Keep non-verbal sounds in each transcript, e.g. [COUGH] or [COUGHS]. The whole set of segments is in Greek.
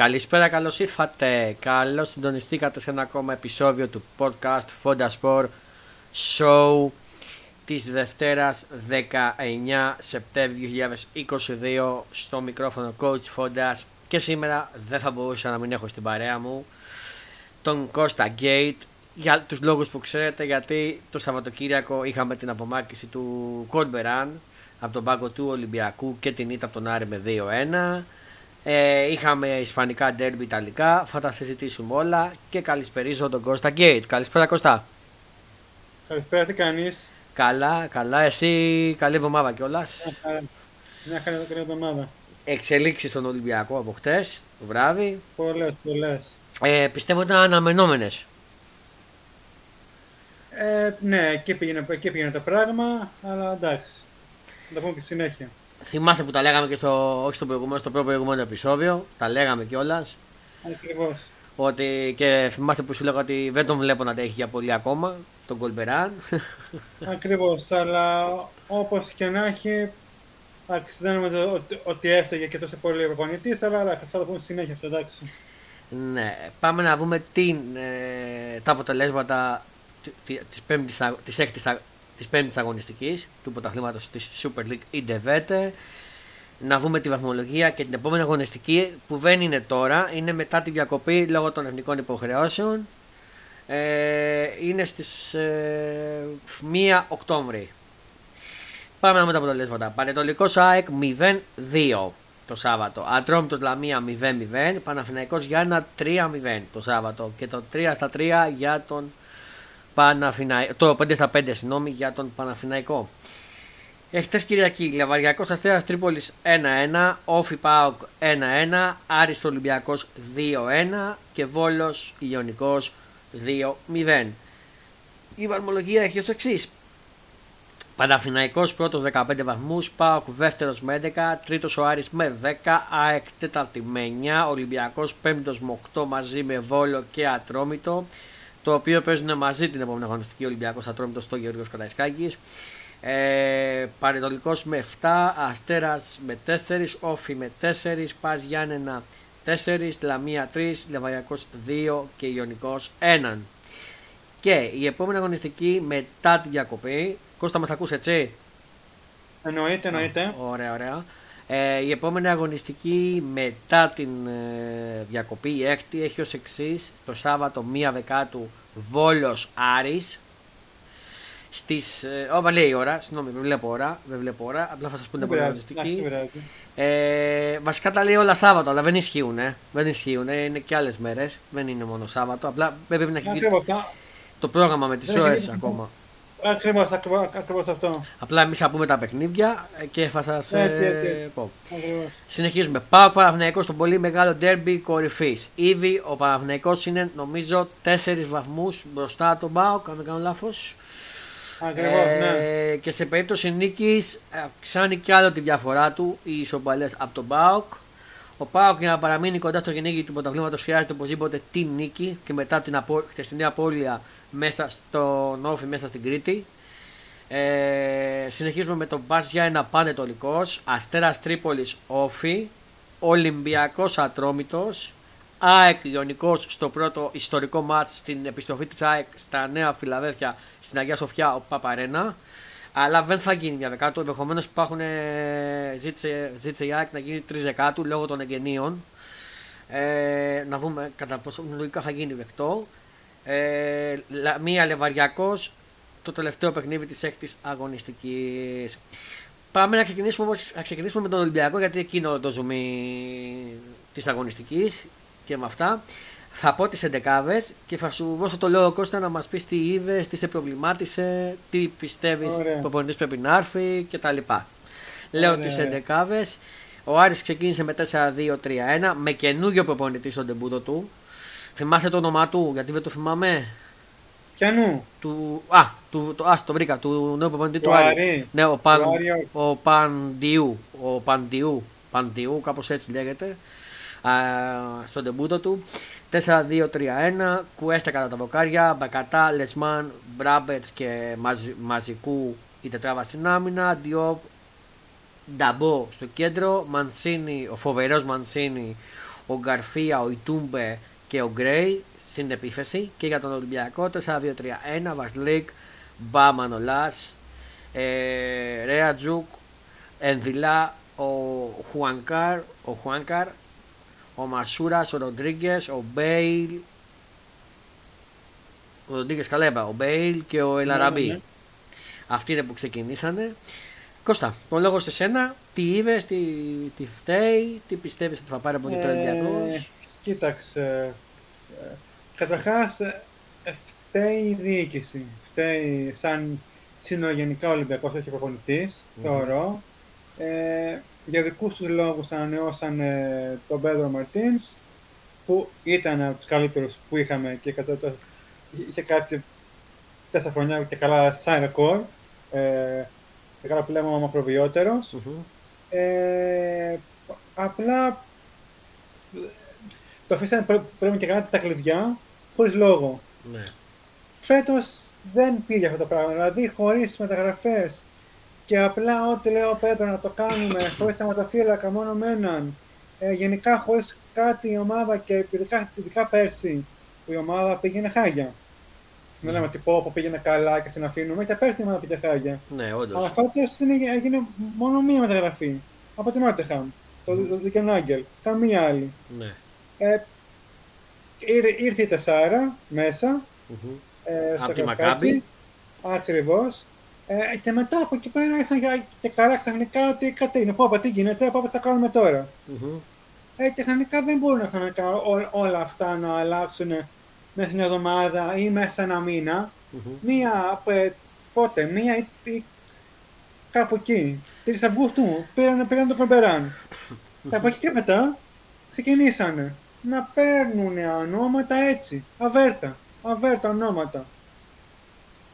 Καλησπέρα, καλώς ήρθατε. Καλώς συντονιστήκατε σε ένα ακόμα επεισόδιο του podcast Fonda Sport Show της Δευτέρας 19 Σεπτέμβριου 2022 στο μικρόφωνο Coach Fondas και σήμερα δεν θα μπορούσα να μην έχω στην παρέα μου τον Κώστα Gate για τους λόγους που ξέρετε γιατί το Σαββατοκύριακο είχαμε την απομάκρυση του Κόρμπεραν από τον πάγκο του Ολυμπιακού και την ήττα από τον Άρη με 2-1 ε, είχαμε ισπανικά ντέρμπι ιταλικά, θα τα συζητήσουμε όλα και καλησπερίζω τον Κώστα Γκέιτ. Καλησπέρα Κώστα. Καλησπέρα, τι κάνεις; Καλά, καλά, εσύ καλή εβδομάδα κιόλας. Μια χαρά καλή εβδομάδα. Εξελίξεις στον Ολυμπιακό από χτες το βράδυ. Πολλές, πολλές. Ε, πιστεύω ήταν αναμενόμενες. Ε, ναι, εκεί πήγαινε, εκεί πήγαινε το πράγμα, αλλά εντάξει. Θα τα πούμε και συνέχεια. Θυμάστε που τα λέγαμε και στο, όχι στο προηγούμενο, στο προηγούμενο επεισόδιο. Τα λέγαμε κιόλας. Ακριβώς. Ότι και θυμάστε που σου λέγα ότι δεν τον βλέπω να τα έχει για πολύ ακόμα, τον Κολμπεράν. [LAUGHS] Ακριβώς. Αλλά όπως και να έχει, δεν νομίζω ότι, ότι έφταιγε και τόσο πολύ ο προπονητής, αλλά θα το πούμε συνέχεια αυτό, εντάξει. Ναι, πάμε να δούμε τι, ε, τα αποτελέσματα της, πέμπτης, της έκτης της πέμπτης αγωνιστικής του πρωταθλήματος της Super League η Ντεβέτε να δούμε τη βαθμολογία και την επόμενη αγωνιστική που δεν είναι τώρα. Είναι μετά τη διακοπή λόγω των εθνικών υποχρεώσεων. Ε, είναι στις ε, 1 Οκτώβρη. Πάμε να δούμε τα αποτελέσματα. Πανετολικός ΑΕΚ 0-2 το Σάββατο. Ατρόμητος Λαμία 0-0 Παναθηναϊκός Γιάννα 3-0 το Σάββατο. Και το 3 στα 3 για τον Παναφιναϊκό, το 5 στα 5 συγγνώμη για τον Παναφιναϊκό. Εχθές Κυριακή, Λαβαριακός Αστέρας Τρίπολης 1-1, Όφι Πάοκ 1-1, Άρης Ολυμπιακός 2-1 και Βόλος Ιωνικός 2-0. Η βαρμολογία έχει ως εξής. Παναφυναϊκό πρώτος 15 βαθμούς, Πάοκ δεύτερος με 11, τρίτος ο Άρης με 10, ΑΕΚ τέταρτη με 9, Ολυμπιακός πέμπτος με 8 μαζί με Βόλο και Ατρόμητο το οποίο παίζουν μαζί την επόμενη αγωνιστική Ολυμπιακός Ατρόμητος στο Γεωργίος Καραϊσκάκης. Ε, Παρετολικός με 7, Αστέρας με 4, Όφη με 4, Πας Γιάννενα 4, Λαμία 3, Λεβαγιακός 2 και Ιωνικός 1. Και η επόμενη αγωνιστική μετά την διακοπή, Κώστα μας ακούς έτσι; Εννοείται, εννοείται. Ωραία, ωραία. Ε, η επόμενη αγωνιστική μετά την ε, διακοπή, η έκτη, έχει ως εξής το Σάββατο 1 Δεκάτου Βόλος Άρης στις, ε, όπα λέει η ώρα, συγγνώμη δεν βλέπω ώρα, δεν βλέπω ώρα, απλά θα σας πούνε την αγωνιστική. Ε, βασικά τα λέει όλα Σάββατο, αλλά δεν ισχύουν, ε. δεν ισχύουν, ε. είναι και άλλες μέρες, δεν είναι μόνο Σάββατο, απλά πρέπει να έχει το πρόγραμμα με τις ώρες ακόμα. Ακριβώ, ακριβώς αυτό. Απλά εμείς θα πούμε τα παιχνίδια και θα σας ε, πω. Συνεχίζουμε. Πάω Παναθυναϊκό στο πολύ μεγάλο ντέρμπι κορυφής. Ήδη ο Παναθυναϊκό είναι νομίζω 4 βαθμούς μπροστά από τον Πάοκ, αν δεν κάνω λάθος. Ακριβώς, ε, ναι. Και σε περίπτωση νίκης αυξάνει κι άλλο τη διαφορά του οι ισοπαλές από τον Πάοκ. Ο Πάοκ για να παραμείνει κοντά στο κυνήγι του πρωταθλήματος χρειάζεται οπωσδήποτε την νίκη και μετά την απο... χτεσινή απώλεια μέσα στο Νόφι, μέσα στην Κρήτη. Ε, συνεχίζουμε με τον Μπας για ένα πανετολικός, Αστέρας Τρίπολης Όφι, Ολυμπιακός Ατρόμητος, ΑΕΚ Ιωνικός στο πρώτο ιστορικό μάτς στην επιστροφή της ΑΕΚ στα Νέα Φιλαδέλφια στην Αγία Σοφιά ο Παπαρένα. Αλλά δεν θα γίνει μια δεκάτου. Ενδεχομένως υπάρχουν. Ζήτησε, ζήτησε η ΑΕΚ να γίνει τρεις δεκάτου λόγω των εγγενείων. Ε, να δούμε κατά πόσο λογικά θα γίνει δεκτό. Ε, μία Λεβαριακός το τελευταίο παιχνίδι της έκτης αγωνιστικής. Πάμε να ξεκινήσουμε, όμως, να ξεκινήσουμε με τον Ολυμπιακό γιατί εκείνο το ζουμί της αγωνιστικής και με αυτά. Θα πω τις εντεκάβες και θα σου δώσω το λόγο Κώστα να μας πεις τι είδες, τι σε προβλημάτισε, τι πιστεύεις που ο πρέπει να έρθει κτλ. Λέω τις εντεκάβες. Ο Άρης ξεκίνησε με 4-2-3-1 με καινούριο προπονητή στον τεμπούτο του. Θυμάσαι το όνομά του, γιατί δεν το θυμάμαι; Ποιανού; Του, α, του, το, ας, το βρήκα, του νέου προπονητή του, Άρη. Ναι, ο, Παν, ο Παντιού, ο Παντιού, Παντιού, κάπως έτσι λέγεται, α, στον τεμπούτο του. 4-2-3-1, Κουέστα κατά τα βοκάρια, Μπακατά, Λεσμάν, Μπράμπετς και μαζικού η τετράβα στην άμυνα, Διόπ, Νταμπό στο κέντρο, Μανσίνη, ο φοβερός Μανσίνη, ο Γκαρφία, ο Ιτούμπε και ο Γκρέι στην επίθεση. Και για τον Ολυμπιακό 4-2-3-1, Βασλίκ, Μπα Μανολάς, ε, Ρέα Τζουκ, Ενδυλά, ο Χουανκάρ, ο Χουάνκαρ, ο Μασούρας, ο Ροντρίγκες, ο Μπέιλ, ο Ροντρίγκες Καλέμπα, ο Μπέιλ και ο Ελαραμπή. Ναι, ναι. Αυτοί είναι που ξεκινήσανε. Κώστα, τον λόγος σε σένα, τι είδες, τι, τι φταίει, τι πιστεύεις ότι θα πάρει από την Ε, Κοίταξε. ε, Καταρχά, φταίει η διοίκηση. Φταίει σαν συνολογενικά Ολυμπιακός, όχι προπονητής, Μμμ. θεωρώ. Ε, για δικούς τους λόγους ανανεώσαν ε, τον Πέδρο Μαρτίνς, που ήταν από τους καλύτερους που είχαμε και κατά το, είχε κάτσει τέσσερα χρονιά και καλά σαν ρεκόρ. Ε, και καλά που λέμε ο μακροβιότερος. Ε, απλά το αφήσανε πρέ- πρέπει και κάνατε τα κλειδιά χωρίς λόγο. Ναι. Φέτος δεν πήγε αυτό το πράγμα, δηλαδή χωρίς μεταγραφές και απλά ό,τι λέει ο Πέτρο να το κάνουμε χωρίς θεματοφύλακα μόνο με έναν. Ε, γενικά χωρίς κάτι η ομάδα και ειδικά, ειδικά πέρσι που η ομάδα πήγαινε χάγια. Δεν λέμε ότι πω, πω πήγαινε καλά και την αφήνουμε και πέρσι η ομάδα πήγε χάγια. Ναι, Αλλά όντω. φέτος δεν έγινε, έγινε μόνο μία μεταγραφή. Από την Νότεχαμ. Το, το Δικενάγκελ. Καμία άλλη. Ναι. Ε, ήρ- ήρθε η Τεσάρα μέσα. Μμμ. Ε, Απ' στο τη Καρπάτι. Μακάμπι. Ακριβώς. Ε, και μετά από εκεί πέρα ήρθαν για- και καλά ξαφνικά ότι κάτι είναι. Πω, πω, τι γίνεται, πω, πω, τι θα κάνουμε τώρα. Μμμ. Ε, και ξαφνικά δεν μπορούν ξαφνικά ό- όλα αυτά να αλλάξουν μέσα στην εβδομάδα ή μέσα σε ένα μήνα. Μμμ. Μία, ε, πότε, μία ή, ή κάπου εκεί. 3 Αυγούστου πήραν, πήραν το Κορμπεράν. Από εκεί και μετά ξεκινήσανε να παίρνουν ονόματα έτσι, αβέρτα, αβέρτα ονόματα.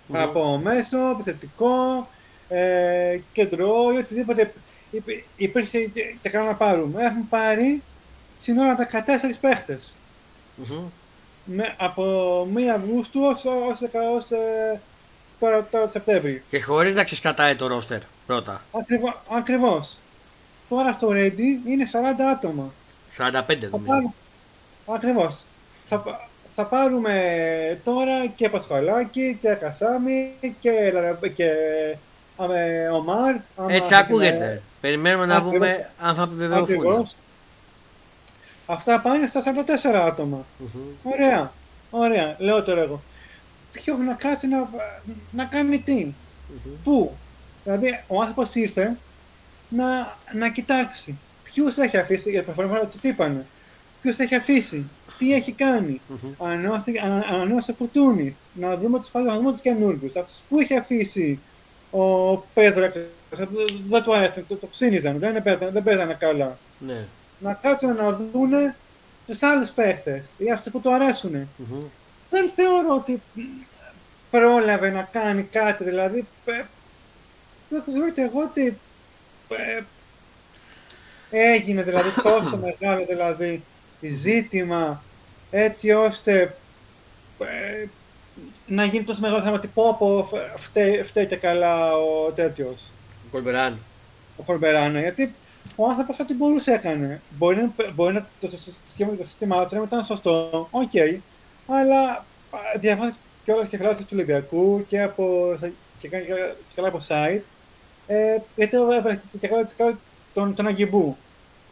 Μμμ. Από μέσο, επιθετικό, ε, κεντρό ή οτιδήποτε υπ- υπήρξε και, και καλά να πάρουμε. Έχουν πάρει συνόλα 14 παίχτες. Μμμ. Με, από 1 Αυγούστου ως, ως, ως, ε, τώρα, τώρα το Σεπτέμβρη. Και χωρίς να ξεσκατάει το ρόστερ πρώτα. Ακριβώ, ακριβώς. Τώρα στο Ready είναι 40 άτομα. 45 Θα νομίζω. πάρουμε, ακριβώς. Θα, πα- θα πάρουμε τώρα και Πασχαλάκη και Κασάμι και, Λαρα- και αμε, Ομάρ. άμα Έτσι θα ακούγεται. Περιμένουμε να Ακριβώς. δούμε αν θα την- επιβεβαιωθούν. Ακριβώς. Αυτά πάνε στα 44 άτομα. Μμμ. Ωραία. Ωραία. Λέω τώρα εγώ. Ποιο να κάτσει να, να κάνει τι; Μμμ. Πού; Δηλαδή, ο άνθρωπος ήρθε να, να κοιτάξει ποιους έχει αφήσει, για παράδειγμα, τι είπανε, ποιους έχει αφήσει, τι έχει κάνει. Μμμ. Ανανεώθηκε- ανα- Ανανέωσε Φουρτούνη, να δούμε τους παλιού, να δούμε τους καινούργιους. Αυτούς που έχει αφήσει ο Πέτρο, δεν του άρεσε, το, το ξύνιζαν, δεν, παίζανε, δεν παίζανε καλά. Ναι. Να κάτσουν να δούνε τους άλλους παίχτες ή αυτούς που του αρέσουν. Μμμ. δεν θεωρώ ότι πρόλαβε να κάνει κάτι, δηλαδή ε, δεν ξέρω και εγώ ότι ε, έγινε δηλαδή [COUGHS] τόσο μεγάλο δηλαδή ζήτημα έτσι ώστε ε, να γίνει τόσο μεγάλο θέμα ότι πω πω φταίει, φταίει και καλά ο τέτοιος Ο Κορμπεράν. ο Κορμπεράνο, γιατί ο άνθρωπος ό,τι μπορούσε έκανε. Μπορεί να, μπορεί να το, το, το, σχήμα- το σύστημά του να ήταν σωστό, οκ, αλλά διαβάζει κιόλα και γράψει του Ολυμπιακού και, από, και, και, και καλά από site. Ε, γιατί έβαλε και- και καλά και καλά τον, τον Αγκιμπού.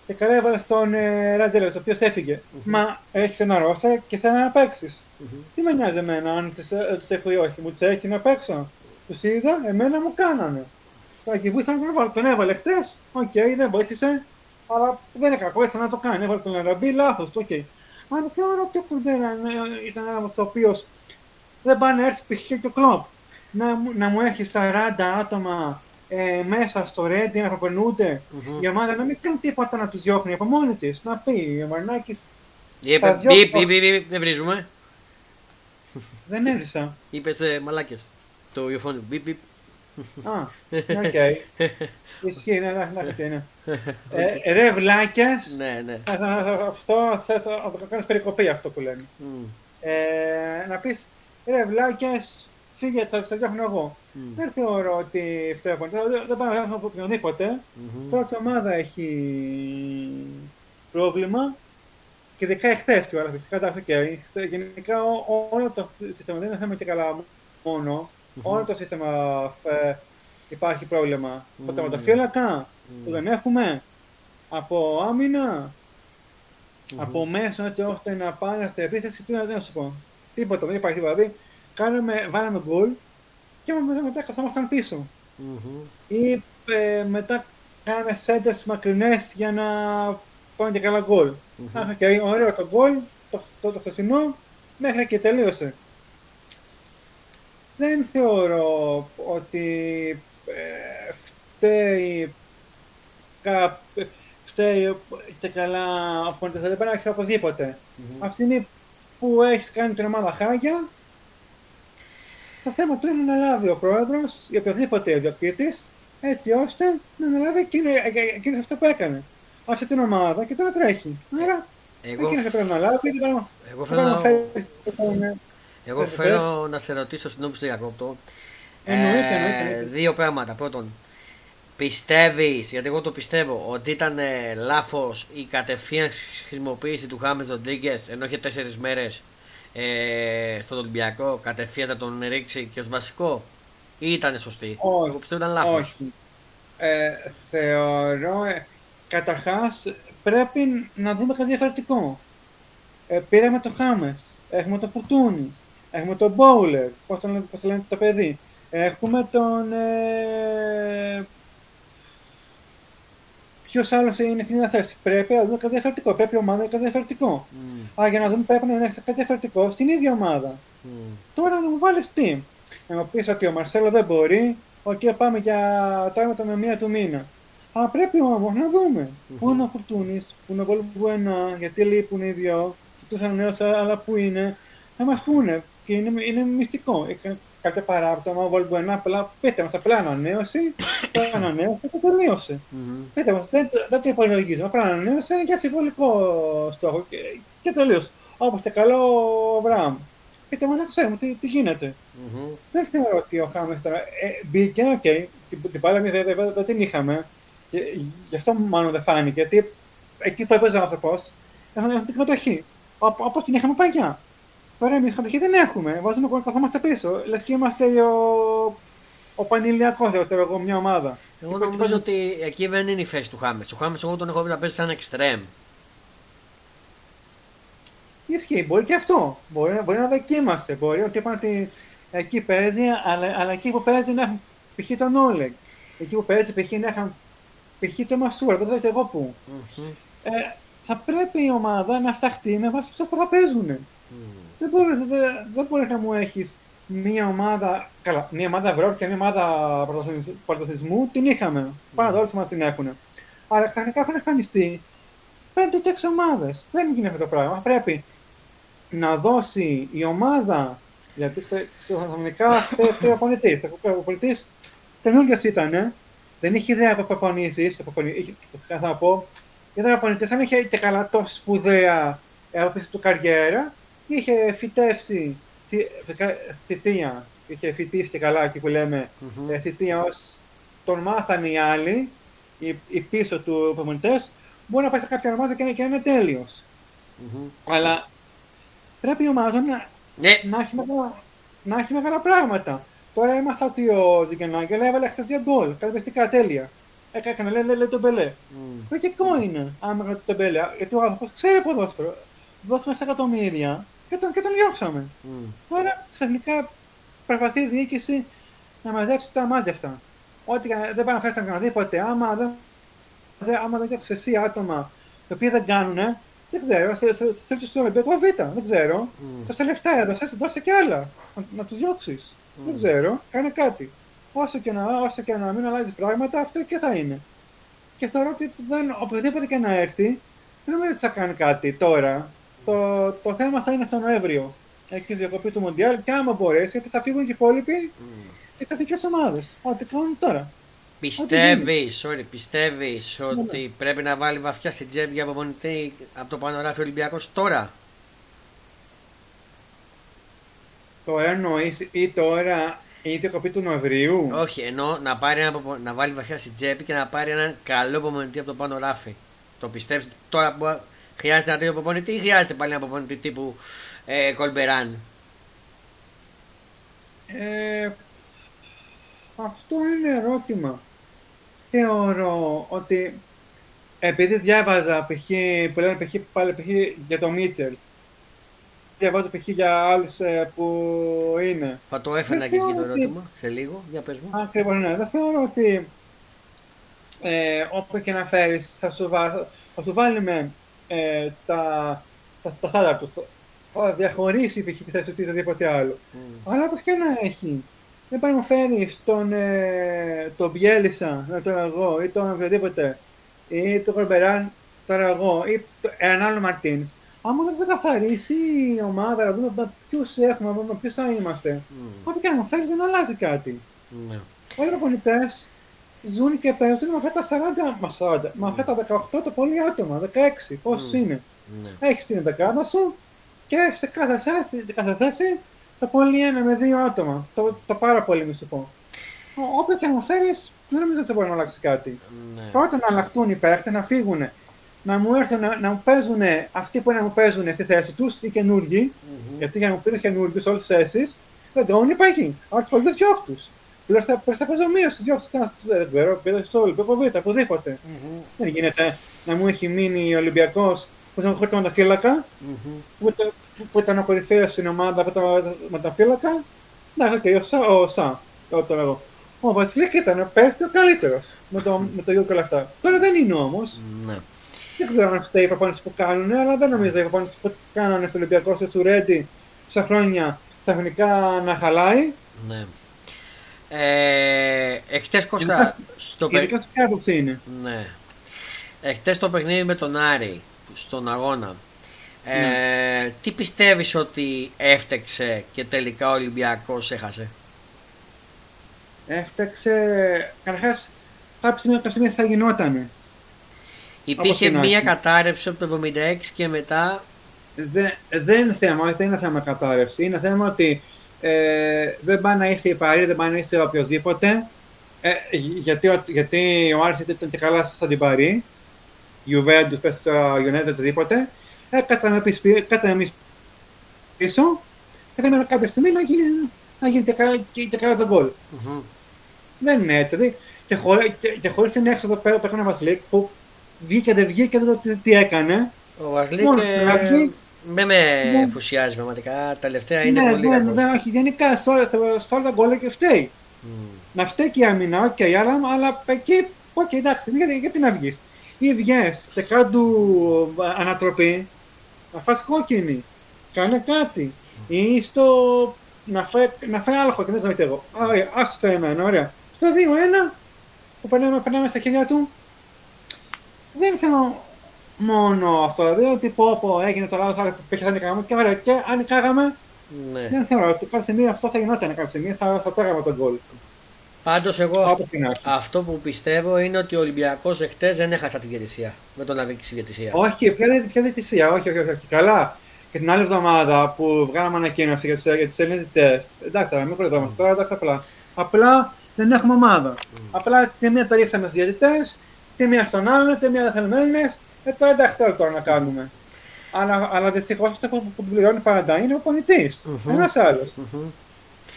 Και καλά έβαλε τον ε, Ραντζέλο, ο οποίο έφυγε. Μμμ. Μα έχει ένα ρόστερ και θέλει να παίξει. Μμμ. Τι με νοιάζει εμένα αν τους, ε, τους έχω ή όχι. Μου τους έχει να παίξω. Τους είδα, εμένα μου κάνανε. Τα και ήθελα να τον έβαλε. Τον έβαλε χτες, οκ, δεν βοήθησε. Αλλά δεν είναι κακό, ήθελε να το κάνει. Έβαλε τον Αραμπί, λάθος, οκ. Αν θεωρώ ότι ο Κουρμπέρα ήταν ένα από οποίος δεν πάει να έρθει π.χ. και ο Κλόπ. Να, μου- να μου έχει 40 άτομα ε, μέσα στο Ρέντι να προπονούνται. Μμμ. Η ομάδα να μην κάνει τίποτα να τους διώχνει από μόνη της. Να πει, ο Μαρνάκης Είπε, Τα δυο- μπιπ, μπιπ, μπιπ, μπιπ, δεν βρίζουμε. δεν έβρισα. Είπες μαλάκες. Το ιοφόνι. Μπιπ, μπιπ. Α, οκ. [LAUGHS] Ισχύει, ναι, ναι, ναι, ναι, ναι. [LAUGHS] Ε, Ρε βλάκες, Ναι, ναι. θα- θα- θα- αυτό θες να το κάνεις περικοπή αυτό που λένε. Μμ. Ε, να πεις, ρε βλάκες, φύγε, θα σε φτιάχνω εγώ. Μμ. Δεν θεωρώ ότι φταίει ο προπονητής, δεν, δεν πάω να φτιάχνω από οποιονδήποτε. Μμμ. Τώρα και η ομάδα έχει πρόβλημα και ειδικά εχθές κιόλα. Φυσικά εντάξει, και γενικά ό- όλο το σύστημα δεν είναι θέμα και καλά μόνο. Μμμ. Όλο το σύστημα ε, υπάρχει πρόβλημα. Μμμ. Το τερματοφύλακα που δεν έχουμε από άμυνα, Μμμ. από μέσα έτσι ώστε να πάνε στην επίθεση. Τι να, τι να σου πω. Τίποτα, δεν υπάρχει τίποτα. Δηλαδή, κάναμε, βάλαμε γκολ και μετά, μετά καθόμασταν πίσω. Μμμ. Ή ε, μετά κάναμε σέντες μακρινές για να πάνε και καλά γκολ. Μμμ. Αχ, και ωραίο το γκολ, το, το, το χθεσινό, μέχρι και τελείωσε. Δεν θεωρώ ότι ε, φταίει, κα, φταίει και καλά ο προπονητής, δεν πρέπει να έχεις οπωσδήποτε. Μμμ. Αυτή τη στιγμή που έχεις κάνει την ομάδα χάγια, το θέμα του είναι να λάβει ο πρόεδρος ή οποιοδήποτε ιδιοκτήτης, έτσι ώστε να αναλάβει εκείνο, ε, εκείνο αυτό που έκανε. Άφησε την ομάδα και τώρα τρέχει. Άρα Εγώ, εκείνος θα πρέπει να λάβει, δεν πρέπει να- εγώ δεν πρέπει να θέλω, φέρει τον- εγώ Πες, θέλω να σε ρωτήσω, συγγνώμη που σε διακόπτω. Εννοείται, Ε, εννοείται, εννοείται. Δύο πράγματα. Πρώτον, πιστεύεις, γιατί εγώ το πιστεύω, ότι ήταν ε, λάθος η κατευθείαν χρησιμοποίηση του Χάμες Ροντρίγκες ενώ είχε τέσσερις μέρες ε, στον Ολυμπιακό, κατευθείαν να τον ρίξει και ως βασικό ή ήταν σωστή; Όχι. Εγώ πιστεύω ήταν λάθος. Όχι. Ε, θεωρώ, ε, καταρχάς, πρέπει να δούμε κάτι διαφορετικό. Ε, πήραμε το Χάμες, έχουμε το Φουρτούνι, έχουμε τον Μπόουλερ, πώς το, λένε, πώς το λένε το παιδί, έχουμε τον... Ε, Ποιος άλλος είναι στην ίδια θέση. Πρέπει να δούμε κάτι διαφορετικό. Πρέπει η ομάδα να είναι κάτι διαφορετικό. Μμ, Α, για να δούμε πρέπει να είναι κάτι διαφορετικό στην ίδια ομάδα. μμ, Τώρα να μου βάλεις τι. Να μου πεις ότι ο Μαρσέλο δεν μπορεί, οκ, πάμε για τάγματα με μία του μήνα. Αλλά πρέπει όμως να δούμε πού είναι ο Φουρτούνης, πού είναι ο Βαλμπουενά, γιατί λείπουν οι δυο, τους ανανέωσα, αλλά πού είναι. Να μας πούνε. Και είναι, είναι μυστικό. Ε, κα- Κάποιο παράπτωμα, ο Βαλμπουενά, απλά πείτε μας, απλά ανανέωσε, το ανανέωσε και τελείωσε. μμ. Πείτε μας, δεν, το- δεν το υπολογίζουμε, απλά ανανέωσε για συμβολικό στόχο και, και τελείωσε. Όπως και καλό ο Βραμ. Πείτε μας να ξέρουμε τι, τι γίνεται. Μμμ. Δεν θεωρώ ότι ο Χάμες τώρα ε, μπήκε, οκ, την, την μπάλα εμείς βέβαια δεν- δεν την είχαμε. Και γι' αυτό μάλλον δεν φάνηκε, γιατί εκεί που έπαιζε ο άνθρωπος, έχουν την κατοχή. Όπω όπως την είχαμε παλιά. Τώρα εμείς κατοχή δεν έχουμε. Βάζουμε γκολ, καθόμαστε πίσω. Λες και είμαστε ο, ο Πανηλιακός, δεν ξέρω εγώ, μια ομάδα. Εγώ νομίζω ότι εκεί δεν είναι η θέση του Χάμες. Ο Χάμες εγώ τον έχω δει να παίζει σαν εξτρέμ. Ισχύει, μπορεί και αυτό. Μπορεί, μπορεί να δοκίμαστε. Μπορεί ότι είπαν ότι εκεί παίζει, αλλά, αλλά εκεί που παίζει να έχουν π.χ. τον Όλεγ. Εκεί που παίζει π.χ. να έχουν π.χ. τον Μασούρα, δεν ξέρω και εγώ πού. Μμμ, Ε, θα πρέπει η ομάδα να φταχτεί με βάση αυτό που θα παίζουν. Μμ. Δεν μπορείς, δεν, δεν μπορείς να μου έχεις μία ομάδα, καλά, μία ομάδα Ευρώπη και μία ομάδα πρωτοθλη- πρωτοθλητισμού την είχαμε. Πάντα όλες μας την έχουν. Αλλά ξαφνικά έχουν εμφανιστεί πέντε και έξι ομάδες. Δεν γίνεται αυτό το πράγμα. Πρέπει να δώσει η ομάδα, γιατί θε- ξαφνικά θέλει ο προπονητής. Ο προπονητής καινούργιος ήταν, δεν είχε ιδέα από προπονήσεις, θα να πω, ήταν προπονητής, αν είχε και καλά τόσο σπουδαία έπειση του καριέρα, είχε φυτεύσει θη- θεκα- θητεία, είχε φοιτήσει και καλά εκεί που λέμε Μμμ. ε, θητεία ως τον μάθανε οι άλλοι, οι, οι πίσω του προπονητές, μπορεί να πάει σε κάποια ομάδα και να, και να είναι τέλειος. Μμμ. Αλλά πρέπει η ομάδα να, Ναι, να, έχει μεγάλα, να έχει μεγάλα πράγματα. Τώρα έμαθα ότι ο Ζιγκενάγκελ έβαλε χτες δύο γκολ, καταπληκτικά τέλεια. Έκανε, λέει, λέει, λέει τον Μπελέ. Μμ. Λογικό είναι, άμα ρωτήσει τον Μπελέ, γιατί ο άνθρωπος ξέρει ποδόσφαιρο. Δώσαμε 6 εκατομμύρια και τον, και τον διώξαμε. Μμ. Τώρα ξαφνικά προσπαθεί η διοίκηση να μαζέψει τα μάζευτα. Ό,τι και να- δεν πάει να φέρει οποιονδήποτε. Άμα δεν, δεν, άμα δεν διώξεις εσύ άτομα τα οποία δεν κάνουν, δεν ξέρω, σε- σε- θέλει στο Ολυμπιακό Β, δεν ξέρω. Μμ. Τόσα λεφτά έδωσε, δώσε κι άλλα. Να, να τους διώξεις. Μμ. Δεν ξέρω, κάνε κάτι. Όσο και, να, όσο και να μην αλλάζεις πράγματα, αυτό και θα είναι. Και θεωρώ ότι δεν, οπουδήποτε και να έρθει, δεν νομίζω ότι θα κάνει κάτι τώρα. Το, το θέμα θα είναι στο Νοέμβριο. Έχεις διακοπή του Μοντιάλ και άμα μπορέσει, γιατί θα φύγουν και οι υπόλοιποι Μμ. και θα δικαιώσει ομάδες. Ό,τι κάνουν τώρα. Πιστεύεις, sorry, πιστεύεις Ναι, ότι πρέπει να βάλει βαθιά στην τσέπη για προπονητή από το Πανοράφι Ολυμπιακός τώρα; Τώρα εννοείς ή τώρα ή το κοπή του Νοεμβρίου; Όχι, ενώ να, πάρει ένα, προπο- να βάλει βαθιά στην τσέπη και να πάρει έναν καλό προπονητή από το πάνω ράφι. Το πιστεύεις; Τώρα που χρειάζεται ένα τέτοιο προπονητή ή χρειάζεται πάλι ένα προπονητή τύπου ε, Κολμπεράν. Ε, αυτό είναι ερώτημα. Θεωρώ ότι επειδή διάβαζα π.χ. που λένε π.χ. πάλι π.χ. για το Μίτσελ, διαβάζω π.χ. για άλλους ε, που είναι. Θα το έφερα Δεν και εκεί το θεωρώ ότι- ερώτημα σε λίγο. Για πες μου. Ακριβώς, ναι. Δεν θεωρώ ότι ε, όπου και να φέρεις θα σου, βά, θα σου βάλει με ε, τα, τα, τα θάλα του. Θα- Θα διαχωρίσει π.χ. της θέσης του ή οτιδήποτε άλλο. Μμ. Αλλά όπως και να έχει; Δεν πάει να μου φέρει τον, ε, τον Μπιέλισσα, να τον εγώ, ή τον οποιοδήποτε, ή τον Κορμπεράν, τώρα εγώ, ή το, έναν άλλο Μαρτίνς. Άμα δεν ξεκαθαρίσει η ομάδα, να δούμε ποιους έχουμε, να δούμε ποιους θα είμαστε. Μμ. Ό,τι και να μου φέρεις δεν αλλάζει κάτι. Ναι. Όλοι οι προπονητές ζουν και παίζουν με αυτά τα 40, μα 40, με αυτά τα 18 το πολύ άτομα, 16, πόσους Μμ. είναι. Ναι. Έχεις την δεκάδα σου και σε κάθε θέση, κάθε θέση το πολύ ένα με δύο άτομα. Το, το πάρα πολύ μη σου πω. Ό- Όποιο και να μου φέρεις, δεν νομίζω ότι μπορεί να αλλάξει κάτι. Ναι. Πρώτα να αλλάχτούν οι παίχτες, να φύγουν, να μου έρθουν να, να μου παίζουν αυτοί που είναι να μου παίζουν στη θέση τους, οι καινούργοι, Μμμ. γιατί για να μου πήρες καινούργιους σε όλες τις θέσεις, δεν τρώνε οι παγιοί. Άρα τους πολύ διώχτους. Πλέον θα, πλέον θα παίζω μείωση, διώχτους, τις να- δεν ξέρω, πήρε στο Ολυμπιακό Β, οπουδήποτε. Μμμ. Δεν γίνεται να μου έχει μείνει ο Ολυμπιακός που ήταν χωρίς τα φύλακα, Μμμ. που, ήταν- που, που ήταν ο κορυφαίος στην ομάδα που ήταν με τα φύλακα. Να, οκ, ο Σα, ο Σα, το τώρα εγώ. Ο Βασιλίκ ήταν πέρσι ο καλύτερος με το, με το γιο και όλα αυτά. Τώρα δεν είναι όμως. Ναι. Δεν ξέρω αν φταίει η προπόνηση που κάνουν, αλλά δεν νομίζω η προπόνηση που κάνανε στο Ολυμπιακό στο Τσουρέντι στα χρόνια ξαφνικά να χαλάει. Ναι. Ε, εχθές Κώστα, στο παι- Ειδικά σε ποια άποψη είναι; Ναι. Εχθές το παιχνίδι με τον Άρη στον αγώνα. Ε, Ναι. Τι πιστεύεις ότι έφτεξε και τελικά ο Ολυμπιακός έχασε; Έφταξε. Καταρχάς, κάποια στιγμή, κάποια στιγμή θα γινότανε. Υπήρχε και να μία έχει. κατάρρευση από το 76 και μετά. Δεν, δεν είναι θέμα, δεν είναι θέμα κατάρρευση. Είναι θέμα ότι ε, δεν πάει να είσαι η Παρή, δεν πάει να είσαι οποιοδήποτε. Ε, γιατί, ο- γιατί ο Άρης ήταν και καλά σαν την Παρή. Juventus, πες στο United, οτιδήποτε. Ε, κάταμε πίσω, κάταμε εμείς πίσω και θέλουμε κάποια στιγμή να γίνει, να γίνει και καλά, και, και καλά το γκολ. Μμμ. Δεν είναι έτσι. Δηλαδή, και, χωρί, και, και χωρίς την έξοδο πέρα που έκανε ο Βατσλίκ, που βγήκε δεν βγήκε, δεν το τι, τι έκανε. Ο Βατσλίκ Μόνος ε, στην αρχή. Δεν με Ναι. ενθουσιάζει πραγματικά. Τελευταία είναι ναι, πολύ δεν, κακός. δεν, όχι, γενικά σε όλα, σε όλα τα γκολ και φταίει. Μμ. Να φταίει και η άμυνα, οκ, αλλά, αλλά εκεί, οκ, εντάξει, γιατί, γιατί να βγεις. Ή βγες σε κάτω ανατροπή, να φας κόκκινη, κάνε κάτι. Ή στο να φάει, να φάει άλλο και δεν το εγώ. Ωραία, άσου το εμένα, ωραία. Στο 2-1, που περνάμε, περνάμε στα χέρια του, δεν θέλω μόνο αυτό, δηλαδή ότι πω, πω έγινε το λάθος, αλλά που θα νικάγαμε και ωραία, και αν νικάγαμε, Ναι. δεν θεωρώ ότι κάποια στιγμή αυτό θα γινόταν κάποια στιγμή, θα, θα το έκανα τον γκολ. Πάντως εγώ αυτό, Όπως την αρχή. αυτό που πιστεύω είναι ότι ο Ολυμπιακός εχθές δεν έχασε την διαιτησία. Με τον αδίκηση διαιτησία. Όχι, ποια δεν ποια διαιτησία, όχι, όχι, όχι, όχι. Καλά. Και την άλλη εβδομάδα που βγάλαμε ανακοίνωση για τους για τους Έλληνες διαιτητές, εντάξει, τώρα μην κοροϊδόμαστε τώρα, εντάξει, απλά. Απλά δεν έχουμε ομάδα. Απλά τη μία το ρίξαμε στους διαιτητές, τη μία στον άλλον, τη μία δεν θέλουμε Έλληνες, ε, τώρα εντάξει, τώρα, τώρα να κάνουμε. Αλλά, αλλά δυστυχώς αυτό που, που πληρώνει πάντα είναι ο πονητής. Μμμ. Ένας άλλος. Μμμ.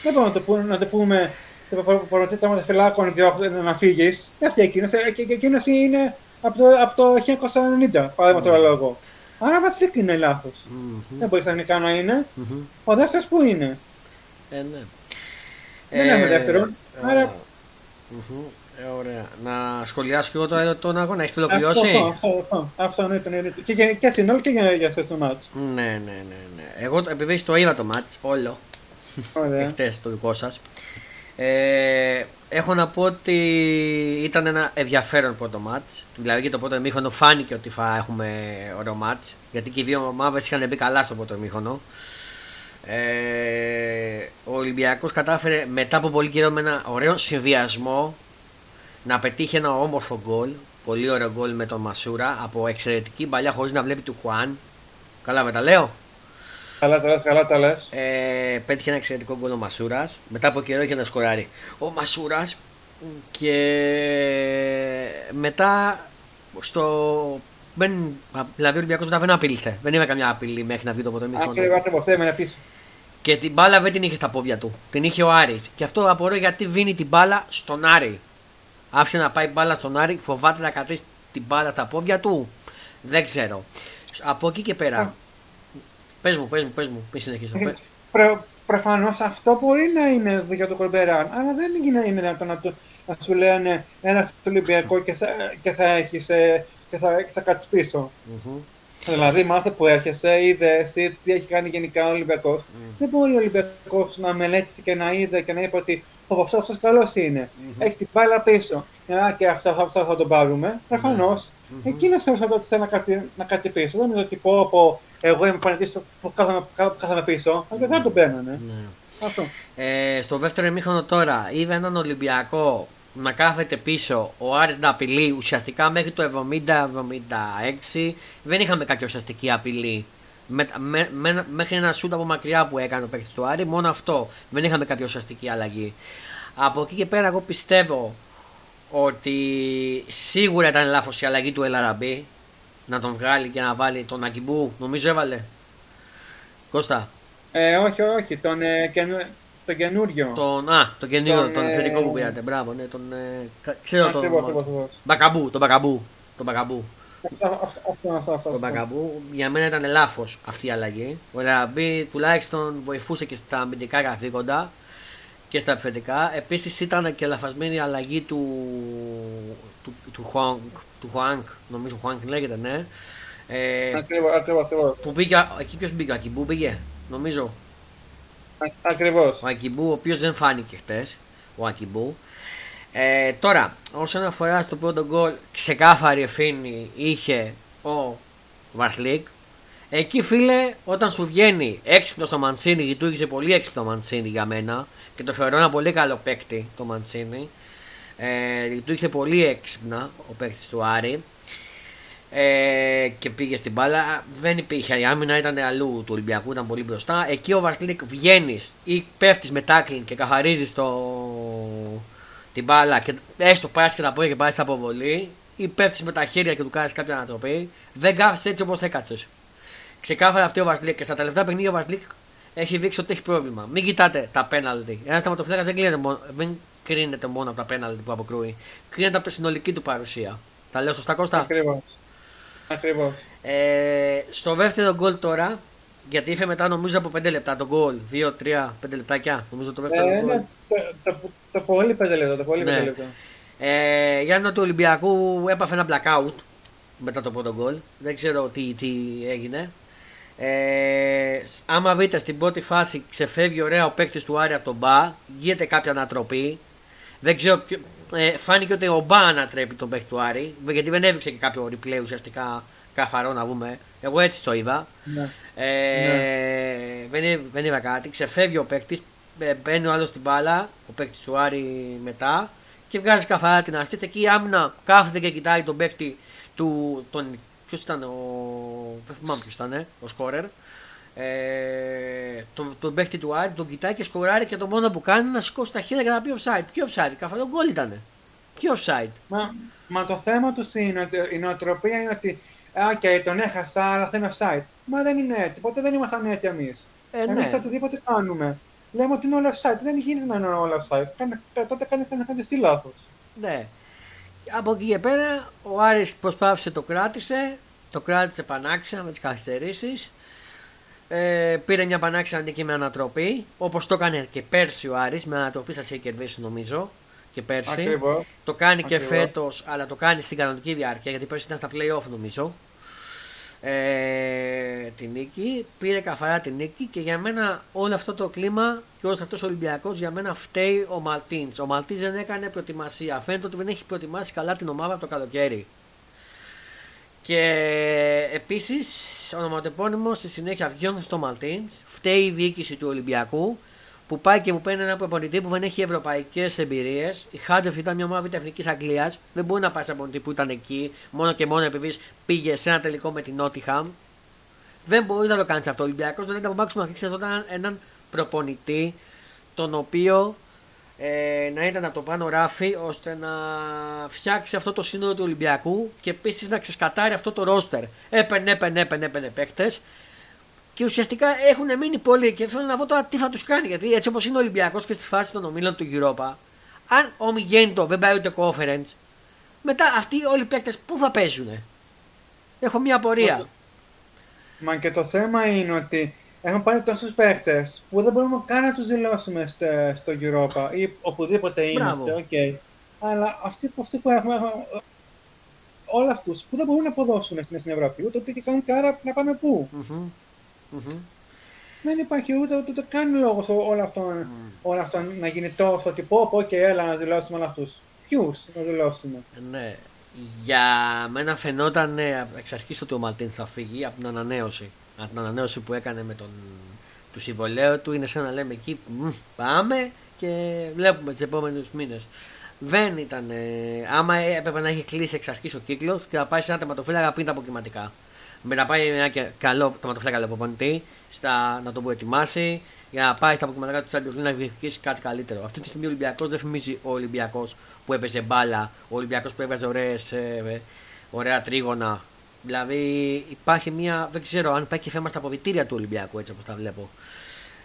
Δεν μπορούμε να το πούμε, να το πούμε στο προπονητή των φυλάκων διώχνει να φύγεις. Δεν φταίει εκείνος. Εκείνος είναι από το, από το 1990, παραδείγματο Mm. λόγο. Άρα Βασιλίκ είναι λάθος. Μμμ. Δεν μπορεί ξαφνικά να είναι. Μμμ. Ο δεύτερος που είναι; Ε, ναι. Δεν έχουμε δεύτερον, άρα- ωραία. Μμμ. Ε, ωραία. Να σχολιάσω και εγώ τώρα τον αγώνα. Έχετε Αυτό, ολοκληρώσει. αυτό, αυτό, αυτό, αυτό εννοείται, εννοείται. Και, για- και συνόλου και για, για αυτό το μάτσο. Ναι, ναι, ναι, ναι. Εγώ το- επειδή το είδα το μάτς, όλο, Ωραία. εχθές το δικό σας, ε, έχω να πω ότι ήταν ένα ενδιαφέρον πρώτο μάτς. Δηλαδή και το πρώτο ημίχρονο φάνηκε ότι θα έχουμε ωραίο μάτς. Γιατί και οι δύο ομάδες είχαν μπει καλά στο πρώτο ημίχρονο. Ε, ο Ολυμπιακός κατάφερε μετά από πολύ καιρό με ένα ωραίο συνδυασμό να πετύχει ένα όμορφο γκολ. Πολύ ωραίο γκολ με τον Μασούρα από εξαιρετική παλιά χωρίς να βλέπει του Χουάν. Καλά με τα λέω. Καλά τα λες, καλά τα λες. Ε, πέτυχε ένα εξαιρετικό γκολ ο Μασούρας. Μετά από καιρό είχε να σκοράρει. Ο Μασούρας και μετά στο. Δεν, δηλαδή ο Ολυμπιακός μετά δεν απειλήσε. Δεν είχε καμιά απειλή μέχρι να βγει το ποτέ Ακριβώ, ακριβώ. Έμενε πίσω. Και την μπάλα δεν την είχε στα πόδια του. Την είχε ο Άρης. Και αυτό απορώ γιατί βίνει την μπάλα στον Άρη. Άφησε να πάει μπάλα στον Άρη, φοβάται να κρατήσει την μπάλα στα πόδια του. Δεν ξέρω. Από εκεί και πέρα. Πες μου, πες μου, πες μου, μη συνεχίσω. Ε, Προ, Προφανώς αυτό μπορεί να είναι για το Κορμπεράν, αλλά δεν είναι, είναι δυνατόν να, να σου λένε ένα Ολυμπιακό και θα, και θα έχεις και θα, θα κάτσεις πίσω. Mm-hmm. Δηλαδή, μάθε που έρχεσαι, είδε εσύ τι έχει κάνει γενικά ο Ολυμπιακός. Mm. Δεν μπορεί ο Ολυμπιακός να μελέτησε και να είδε και να είπε ότι ο αυτό αυτό καλός είναι. Mm-hmm. Έχει την μπάλα πίσω. Α, και αυτό, αυτό θα τον πάρουμε. Προφανώς. Mm-hmm. Εκείνος θέλει να κάτσει, να κάτσει πίσω. Δεν είναι ότι πω, πω εγώ είμαι πανετή που κάθαμε πίσω. Αλλά δεν τον παίρνανε. Mm. Αυτό. Ε, στο δεύτερο ημίχρονο τώρα είδα έναν Ολυμπιακό να κάθεται πίσω, ο Άρης να απειλεί ουσιαστικά μέχρι το 70-76 δεν είχαμε κάποια ουσιαστική απειλή. Με, με, με, μέχρι ένα σούτ από μακριά που έκανε ο παίκτης του Άρη, μόνο αυτό. Δεν είχαμε κάποια ουσιαστική αλλαγή. Από εκεί και πέρα, εγώ πιστεύω ότι σίγουρα ήταν λάθος η αλλαγή του Ελαραμπή να τον βγάλει και να βάλει τον Ακιμπού. Νομίζω έβαλε. Κώστα. Ε, όχι, όχι. Τον, ε, το καινούριο. Τον, α, το καινούριο, τον, τον ε... που πήρατε. Μπράβο, ναι, τον. Ε, ξέρω τον. Μπακαμπού, τον Μπακαμπού. Τον Μπακαμπού. Τον Μπακαμπού, για μένα ήταν λάθος αυτή η αλλαγή. Ο Ραμπή τουλάχιστον βοηθούσε και στα αμυντικά καθήκοντα και στα επιθετικά. Επίσης ήταν και λαφασμένη η αλλαγή του, του, του, Χουάνκ, του Χουάνκ, νομίζω Χουάνκ λέγεται, ναι. Ε, ακριβώς, ακριβώς, Που πήγε, εκεί ποιος πήγε, εκεί που πήγε, νομίζω. Ακριβώς. Ο Ακιμπού, ο οποίος δεν φάνηκε χτες. Ο Ακιμπού. Ε, τώρα, όσον αφορά στο πρώτο γκολ, ξεκάθαρη ευθύνη είχε ο Βασλίκ. Εκεί φίλε, όταν σου βγαίνει έξυπνο το Μαντσίνη, γιατί του είχε πολύ έξυπνο Μαντσίνη για μένα και το θεωρώ ένα πολύ καλό παίκτη το Μαντσίνη. Ε, του είχε πολύ έξυπνα ο παίκτης του Άρη ε, και πήγε στην μπάλα. Δεν υπήρχε η άμυνα, ήταν αλλού του Ολυμπιακού, ήταν πολύ μπροστά. Εκεί ο Βασλίκ βγαίνεις ή πέφτεις με τάκλιν και καθαρίζεις το... την μπάλα και έστω πας και τα πόδια και πάει στην αποβολή ή πέφτεις με τα χέρια και του κάνεις κάποια ανατροπή. Δεν κάθεσαι έτσι όπως έκατσες. Ξεκάθαρα αυτό ο Βασλίκ και στα τελευταία παιχνίδια ο Βασλίκ έχει δείξει ότι έχει πρόβλημα. Μην κοιτάτε τα πέναλτι. Ένας σταματοφύλακα δεν, δεν κρίνεται μόνο από τα πέναλτι που αποκρούει. Κρίνεται από τη συνολική του παρουσία. Τα λέω σωστά Κώστα; Ακριβώς. Ακριβώς. Ε, στο δεύτερο γκολ τώρα, γιατί είχε μετά νομίζω από 5 λεπτά το γκολ. 2-3-5 λεπτάκια. Νομίζω το δεύτερο ε, γκολ. Ναι, το, το, το, πολύ 5 λεπτά. Το πολύ ναι. 5 λεπτά. Ε, για να του Ολυμπιακού έπαθε ένα blackout μετά το πρώτο γκολ. Δεν ξέρω τι, τι έγινε. Ε, άμα βρείτε στην πρώτη φάση ξεφεύγει ωραία ο παίκτης του Άρη από τον Μπα, γίνεται κάποια ανατροπή. Δεν ξέρω ποιο, ε, φάνηκε ότι ο Μπα ανατρέπει τον παίχτη του Άρη, γιατί δεν έδειξε και κάποιο replay ουσιαστικά καθαρό να βούμε. Εγώ έτσι το είδα. Ναι. Ε, ναι. Δεν, δεν είδα κάτι. Ξεφεύγει ο παίκτης, ε, μπαίνει ο άλλος στην μπάλα, ο παίκτης του Άρη μετά και βγάζει καθαρά την αστή. Εκεί η άμυνα κάθεται και κοιτάει τον παίκτη του. Τον, ποιος ήταν ο. Δεν θυμάμαι ποιος ήταν, ε, ο σκόρερ ε, τον, τον παίχτη του Άρη, τον κοιτάει και σκοράρει και το μόνο που κάνει είναι να σηκώσει τα χέρια για να πει offside. Ποιο offside, καθόλου γκολ ήταν. Ποιο offside. Μα, μα το θέμα τους είναι ότι η νοοτροπία είναι ότι okay, τον έχασα, αλλά θα είναι offside. Μα δεν είναι έτσι. Ποτέ δεν ήμασταν έτσι εμείς. Ε, εμείς ναι. οτιδήποτε κάνουμε. Λέμε ότι είναι όλα offside. Δεν γίνεται να είναι όλα offside. Κάνε, τότε κάνει κάνει εσύ λάθος. Ναι. Από εκεί και πέρα ο Άρης προσπάθησε το κράτησε. Το κράτησε πανάξια με τις καθυστερήσεις. Ε, πήρε μια πανάξια αντίκη με ανατροπή, όπως το έκανε και πέρσι ο Άρης, με ανατροπή σα έχει κερδίσει νομίζω και πέρσι. Ακριβώς. Το κάνει και φέτος, αλλά το κάνει στην κανονική διάρκεια, γιατί πέρσι ήταν στα playoff νομίζω. Ε, την νίκη, πήρε καθαρά την νίκη και για μένα όλο αυτό το κλίμα και όλος αυτός ο Ολυμπιακός για μένα φταίει ο Μαλτίνς. Ο Μαλτίνς δεν έκανε προετοιμασία. Φαίνεται ότι δεν έχει προετοιμάσει καλά την ομάδα το καλοκαίρι. Και επίσης, ονοματεπώνυμο στη συνέχεια βγαίνει στο Μαλτίν. Φταίει η διοίκηση του Ολυμπιακού που πάει και μου παίρνει ένα προπονητή που δεν έχει ευρωπαϊκές εμπειρίες. Η Χάντεφ ήταν μια ομάδα τεχνική Αγγλίας. Δεν μπορεί να πάει σε προπονητή που ήταν εκεί μόνο και μόνο επειδή πήγε σε ένα τελικό με την Νότιχαμ. Δεν μπορείς να το κάνεις αυτό. Ο Ολυμπιακός δεν ήταν από μάξιμο να κλείσει έναν, έναν προπονητή τον οποίο ε, να ήταν από το πάνω ράφι ώστε να φτιάξει αυτό το σύνολο του Ολυμπιακού και επίσης να ξεσκατάρει αυτό το ρόστερ. Έπαιρνε, έπαιρνε, έπαιρνε, έπαιρνε παίχτε και ουσιαστικά έχουν μείνει πολλοί και θέλω να δω τώρα τι θα τους κάνει. Γιατί έτσι όπως είναι ο Ολυμπιακός και στη φάση των ομίλων του Europa, αν ο Μιγέννητο δεν πάει ούτε conference, μετά αυτοί όλοι οι παίκτες πού θα παίζουν. Έχω μια απορία. Μα και το θέμα είναι ότι έχουν πάρει τόσους παίχτες που δεν μπορούμε καν να τους δηλώσουμε στο, στο Europa ή οπουδήποτε είμαστε. Okay. Αλλά αυτοί, αυτοί που έχουμε, έχουμε όλα αυτούς που δεν μπορούν να αποδώσουν στην Ευρώπη, ούτε και κάνουν κάρα να πάμε πού. Mm-hmm. Mm-hmm. Δεν υπάρχει ούτε, ούτε, ούτε καν λόγος όλο αυτό, mm. όλο αυτό να γίνει τόσος ότι πω, πω και έλα να δηλώσουμε όλου αυτούς. Ποιους να δηλώσουμε. Ναι. Για μένα φαινόταν ναι, εξ αρχής ότι ο Μαλτίν θα φύγει από την ανανέωση. Από την ανανέωση που έκανε με τον του συμβολέου του. Είναι σαν να λέμε εκεί πάμε και βλέπουμε του επόμενου μήνες. Δεν ήταν. Ε, άμα έπρεπε να έχει κλείσει εξ αρχής ο κύκλος και να πάει σε ένα τερματοφύλακα πριν τα αποκριματικά με να πάει ένα καλό τερματοφύλακα προπονητή στα, να τον προετοιμάσει για να πάει στα αποκριματικά του Champions να διεκδικήσει κάτι καλύτερο. Αυτή τη στιγμή ο Ολυμπιακός δεν θυμίζει ο Ολυμπιακός που έπαιζε μπάλα, ο Ολυμπιακός που έβαζε ωραίες, ε, ωραία τρίγωνα. Δηλαδή υπάρχει μια. Δεν ξέρω αν υπάρχει και θέμα στα αποβιτήρια του Ολυμπιακού έτσι όπως τα βλέπω.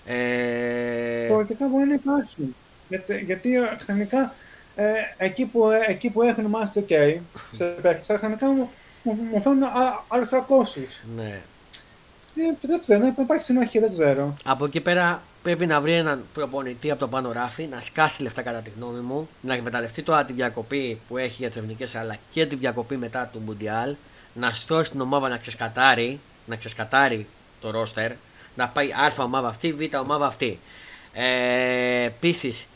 Ε... Πολιτικά μπορεί να υπάρχει. Γιατί, γιατί ξαφνικά ε, εκεί, που, εκεί που έχουν μάθει το OK, σε παίχτε, ξαφνικά μου, μου φαίνουν άλλους 300. Ναι. Ε, δεν ξέρω, υπάρχει συνοχή, δεν ξέρω. Από εκεί πέρα πρέπει να βρει έναν προπονητή από το πάνω ράφι, να σκάσει λεφτά κατά τη γνώμη μου, να εκμεταλλευτεί τώρα τη διακοπή που έχει για τις εθνικέ αλλά και τη διακοπή μετά του Μουντιάλ, να στώσει την ομάδα να ξεσκατάρει, να ξεσκατάρει το ρόστερ, να πάει Α ομάδα αυτή, Β ομάδα αυτή. Ε, Επίσης,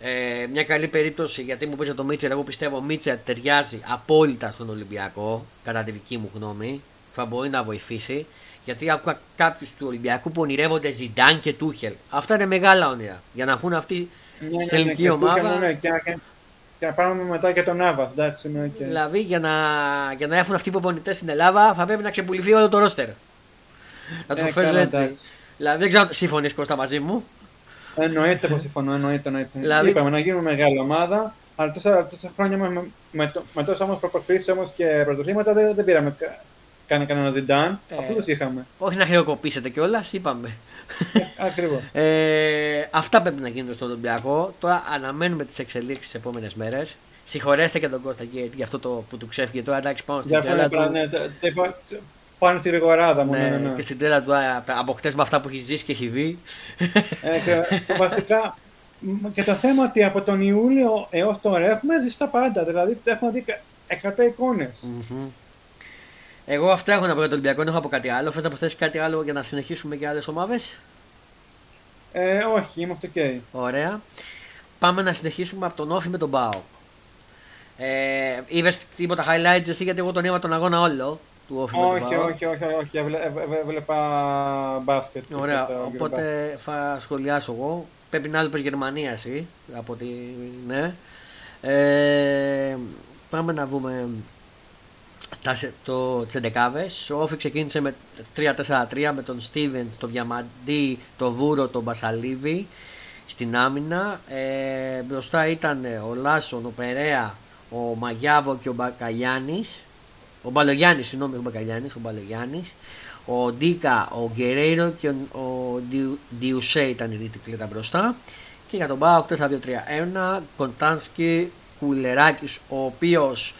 ε, μια καλή περίπτωση γιατί μου πει το Μίτσελ. Εγώ πιστεύω ο Μίτσελ ταιριάζει απόλυτα στον Ολυμπιακό, κατά τη δική μου γνώμη. Θα μπορεί να βοηθήσει. Γιατί άκουγα κάποιους του Ολυμπιακού που ονειρεύονται Ζιντάν και Τούχελ. Αυτά είναι μεγάλα όνειρα. Για να βγουν αυτοί ναι, σε ναι, ελληνική ναι, ομάδα. Ναι, και, και, και να πάρουμε μετά και τον Άβα. Εντάξει, ναι, και... Δηλαδή για να, για να έχουν αυτοί οι προπονητέ στην Ελλάδα θα πρέπει να ξεπουληθεί όλο το ρόστερ. Να τους ε, έτσι. Δηλαδή δεν ξέρω, συμφωνείς Κώστα μαζί μου; Εννοείται πως συμφωνώ, εννοείται. εννοείται. Δηλαδή... Είπαμε να γίνουμε μεγάλη ομάδα, αλλά τόσα, τόσα χρόνια με, με, με τόσα όμω προπορφήσει όμως και πρωτοθλήματα δεν, δεν πήραμε καν κανένα διντάν. Ε, Αυτού είχαμε. Όχι να χρεοκοπήσετε κιόλας, είπαμε. Ε, Ακριβώς. ε, αυτά πρέπει να γίνουν στο Ολυμπιακό. Τώρα αναμένουμε τις εξελίξεις τις επόμενες μέρες. Συγχωρέστε και τον Κώστα για αυτό το που του ξέφυγε τώρα. Εντάξει, πάνω στην τρέλα του. Ναι, πάνω στη Ρηγοράδα μου. Ναι, ναι, ναι. Και στην τρέλα του από χτες με αυτά που έχει ζήσει και έχει δει. Ε, και, βασικά και το θέμα ότι από τον Ιούλιο έως τώρα έχουμε ζήσει τα πάντα. Δηλαδή έχουμε δει 100 εικόνες. Mm-hmm. Εγώ αυτά έχω να πω για τον Ολυμπιακό, δεν έχω από κάτι άλλο. Θες να προσθέσεις κάτι άλλο για να συνεχίσουμε και άλλες ομάδες; Ε, όχι, είμαστε ok. Ωραία. Πάμε να συνεχίσουμε από τον Όφη με τον Μπάο. Ε, Είδες τίποτα highlights εσύ γιατί εγώ τον είδα τον αγώνα όλο του Όφη όχι, με τον Όχι, όχι, όχι, έβλεπα μπάσκετ. Ωραία, οπότε θα σχολιάσω εγώ. Πρέπει να έλπες Γερμανίας εσύ, από τη... ναι. Ε, πάμε να δούμε τα, το, τις εντεκάβες. Ο Όφη ξεκίνησε με 3-4-3 με τον Στίβεν, τον Διαμαντή, τον Βούρο, τον Μπασαλίβη στην άμυνα. Ε, μπροστά ήταν ο Λάσον, ο Περέα, ο Μαγιάβο και ο Μπακαγιάννης. Ο Μπαλογιάννης, συγγνώμη, ο Μπακαγιάννη, ο Μπαλογιάννης. Ο Ντίκα, ο Γκερέιρο και ο, ο Διουσέ ήταν οι κλείδα μπροστά. Και για τον Μπάουκ 4-2-3-1, Κοντάνσκι Κουλεράκης, ο οποίος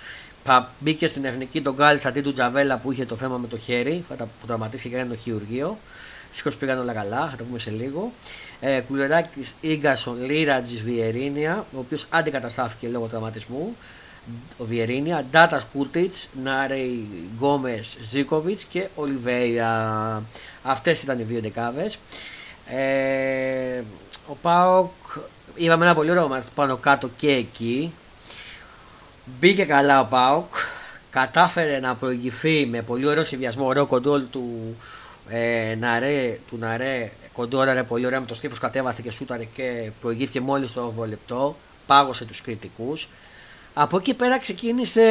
μπήκε στην εθνική τον κάλυψε αντί του Τζαβέλα που είχε το θέμα με το χέρι, που τραυματίστηκε και έκανε το χειρουργείο. Δυστυχώ πήγαν όλα καλά, θα το πούμε σε λίγο. Ε, Κουλεράκη γκασον Λίρατζης Βιερίνια, ο οποίος αντικαταστάθηκε λόγω τραυματισμού. Ο Βιερίνια, Ντάτας Κούτιτ, Νάρεϊ Γκόμες Ζίκοβιτ και Ολιβέια. Αυτές ήταν οι δύο δεκάβε. Ε, ο Πάοκ είδαμε ένα πολύ ωραίο πάνω κάτω και εκεί. Μπήκε καλά ο Πάοκ. Κατάφερε να προηγηθεί με πολύ ωραίο συνδυασμό, ωραίο κοντόλ του ε, Ναρέ, του Ναρέ. Κοντόλαρε πολύ ωραία με το στίφο, κατέβασε και σούταρε και προηγήθηκε μόλις το 8 λεπτό. Πάγωσε τους κριτικούς. Από εκεί πέρα ξεκίνησε.